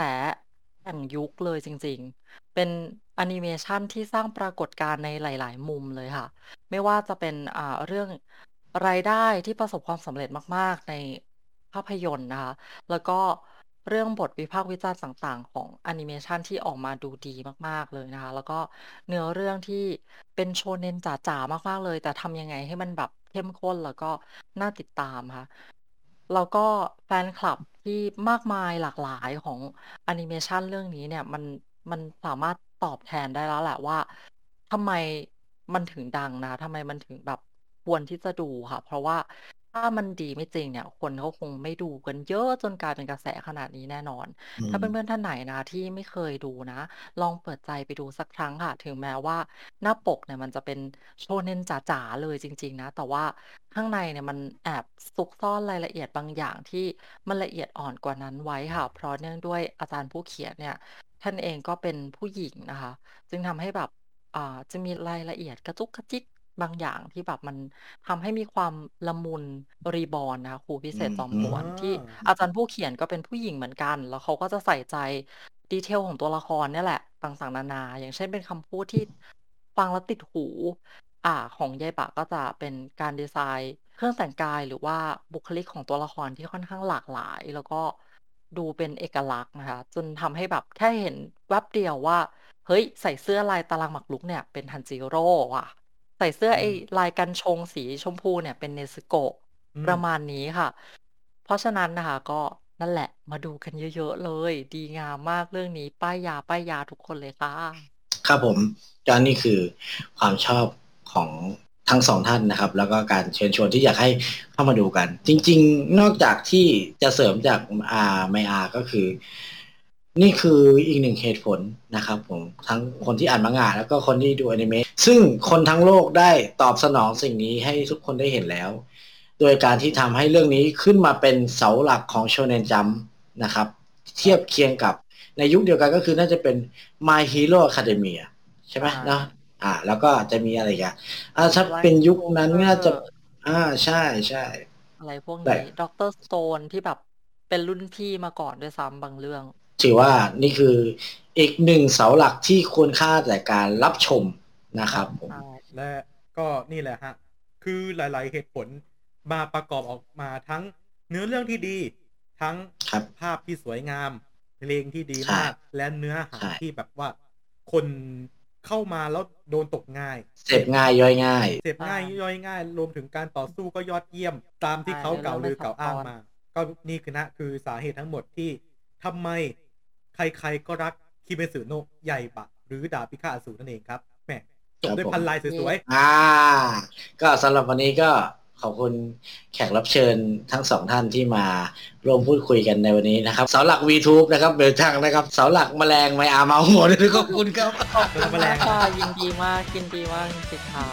แห่งยุคเลยจริง ๆ เป็นแอนิเมชันที่สร้างปรากฏการณ์ในหลาย ๆ มุมเลยค่ะ ไม่ว่าจะเป็น อ่า เรื่องรายได้ที่ประสบความสำเร็จมาก ๆ ในภาพยนตร์นะคะ แล้วก็ เรื่องบทวิพากษ์วิจารณ์ต่างๆ ของแอนิเมชันที่ออกมาดูดีมากๆเลยนะคะ แล้วก็เนื้อเรื่องที่เป็นโชเน็นจ๋าๆ มากๆเลย แต่ทำยังไงให้มันแบบเข้มข้นแล้วก็น่าติดตามค่ะ แล้วก็แฟนคลับที่มากมายหลากหลายของแอนิเมชันเรื่องนี้เนี่ยมันมันสามารถตอบแทนได้แล้วแหละว่าทำไมมันถึงดังนะทำไมมันถึงแบบควรที่จะดูค่ะ เพราะว่า ถ้ามันดีไม่จริงเนี่ย คนเขาคงไม่ดูกันเยอะจนกลายเป็นกระแสขนาดนี้แน่นอน อืถ้าม เพื่อนๆท่านไหนนะที่ไม่เคยดูนะ ลองเปิดใจไปดูสักครั้งค่ะ ถึงแม้ว่าหน้าปกเนี่ยมันจะเป็นโชเน็นจ๋าๆเลยจริง ๆ นะ แต่ว่าข้างในเนี่ยมันแอบซุกซ่อนรายละเอียดบางอย่างที่มันละเอียดอ่อนกว่านั้นไว้ค่ะ เพราะเนื่องด้วยอาจารย์ผู้เขียนเนี่ย ท่านเองก็เป็นผู้หญิงนะคะ จึงทำให้แบบ อ่าจะมีรายละเอียดกระจุกกระจิก บางอย่างที่แบบมันทำให้มีความละมุน reborn นะคะครูพิเศษอืมจอมอืมป่วนอ๋อที่อาจารย์ผู้เขียนก็เป็นผู้หญิงเหมือนกัน แล้วเขาก็จะใส่ใจ detail ของตัวละครเนี่ยแหละต่างๆนานา อย่างเช่นเป็นคำพูดที่ฟังแล้วติดหู อ่า ของยายปะก็จะเป็นการดีไซน์เครื่องแต่งกายหรือว่าบุคลิกของตัวละครที่ค่อนข้างหลากหลาย แล้วก็ดูเป็นเอกลักษณ์นะคะจนทำให้แบบแค่เห็นแวบเดียวว่า เฮ้ย ใส่เสื้อลายตารางหมากรุกเนี่ย เป็น Tanjiro ว่ะ ใส่เสื้ออืไอ้มลายกันชงสีชมพูเนี่ยเป็น Nezuko อืประมมาณนี้ค่ะ เพราะฉะนั้นนะคะก็นั่นแหละมาดูกันเยอะๆเลย ดีงามมากเรื่องนี้ ป้ายยาป้ายยาทุกคนเลยค่ะ ครับผมก็นี่คือความชอบของทั้งสองท่านนะครับ แล้วก็การเชิญชวนที่อยากให้เข้ามาดูกัน จริง ๆ นอกจากที่จะเสริมจากอาไม่อาก็คือ นี่คืออีกหนึ่งเหตุผลนะครับผมทั้งคนที่อ่านมังงะแล้วก็คนที่ดูอนิเมะซึ่งคนทั้งโลกได้ตอบสนองสิ่งนี้ให้ทุกคนได้เห็นแล้ว โดยการที่ทำให้เรื่องนี้ขึ้นมาเป็นเสาหลักของโชเนนจัมป์นะครับ เทียบเคียงกับในยุคเดียวกันก็คือน่าจะเป็น My Hero Academia ใช่ไหมใช่เนาะอ่า แล้วก็จะมีอะไรอีกันอ่าถ้าเป็นยุคนั้นน่าจะ อ่าใช่ใช่อะไรพวกแต่นี้ด็อกเตอร์สโตนที่แบบเป็นรุ่นพี่มาก่อนด้วยซ้ำบางเรื่อง ถือว่านี่คืออีกหนึ่งเสาหลักที่ควรค่าแต่การรับชมนะครับผมใช่และก็นี่แหละฮะ คือหลาย ๆ เหตุผลมาประกอบออกมาทั้งเนื้อเรื่องที่ดี ทั้งครับภาพที่สวยงาม เพลงที่ดีใช่มาก และเนื้อหาใช่ที่แบบว่า คนเข้ามาแล้วโดนตกง่าย เสพง่ายย่อยง่าย เสพง่ายใช่ย่อยง่าย รวมถึงการต่อสู้ก็ยอดเยี่ยม ตามที่ใช่เขากล่าวลือเรื่องไม่กล่าวอ้างซับซ้อนมา ก็นี่คือนะคือสาเหตุทั้งหมดที่ทำไม ใครๆก็รักคิเมสึโนะใหญ่บะ หรือดาบพิฆาตอสูรนั่นเองครับแหมจบด้วยครับผมพันลายสวยอ่า ก็สำหรับวันนี้ก็ขอบคุณแขกรับเชิญทั้งสองท่านที่มาร่วมพูดคุยกันในวันนี้นะครับเสาหลัก VTube นะครับเบลช่างนะครับเสาหลักแมลงไม่อามาหัวด้วยขอบคุณครับๆแล้วแมลงค่ะยินดีมากยินดีมากจริงๆค่ะ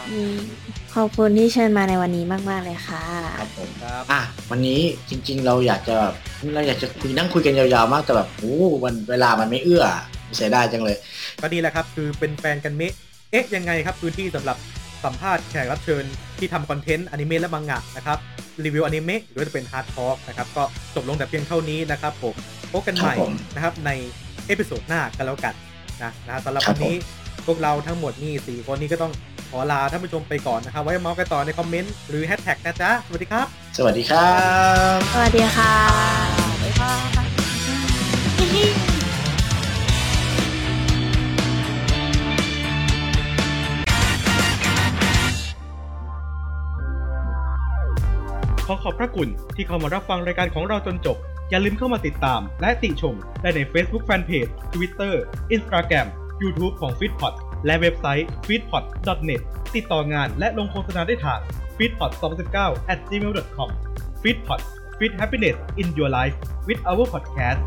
อืมขอบคุณที่เชิญมาในวันนี้มาก ๆ เลยค่ะ ครับผมครับอะวันนี้จริง ๆ เราอยากจะแบบเราอยากจะคุยนั่งคุยกันยาวๆมากแต่แบบโอ้มันเวลามันไม่เอื้อเสียดายจังเลย ก็นี่แหละครับ คือเป็นแฟนกันเมะเอ๊ะยังไงครับพื้นที่สำหรับสัมภาษณ์แขกรับเชิญที่ทำคอนเทนต์อนิเมะและมังงะนะครับรีวิวอนิเมะหรือว่าจะเป็น hard talk นะครับก็จบลงแต่เพียงเท่านี้นะครับผมพบกันใหม่ครับผมนะครับใน episode หน้ากันแล้วกันนะนะสำหรับครัวับนนี้พวกเราทั้งหมดนี่สี่คนนี้ก็ต้อง ขอลาท่านผู้ชมไปก่อนนะครับ ไว้เมาส์กันต่อในคอมเมนต์หรือแฮชแท็กนะจ๊ะ สวัสดีครับ สวัสดีครับสวัสดีค่ะบ๊ายบายขอขอบพระคุณที่เข้ามารับฟังรายการของเราจนจบ อย่าลืมเข้ามาติดตาม และติชม ได้ใน Facebook Fanpage Twitter Instagram YouTube ของ f e e d p o t และเว็บไซต์ f e e d p o t net ติดต่องานและลงโฆษณาได้ทาง f e e d p o t 2019 at gmail.com f e e d p o t Feed Happiness in Your Life with our podcast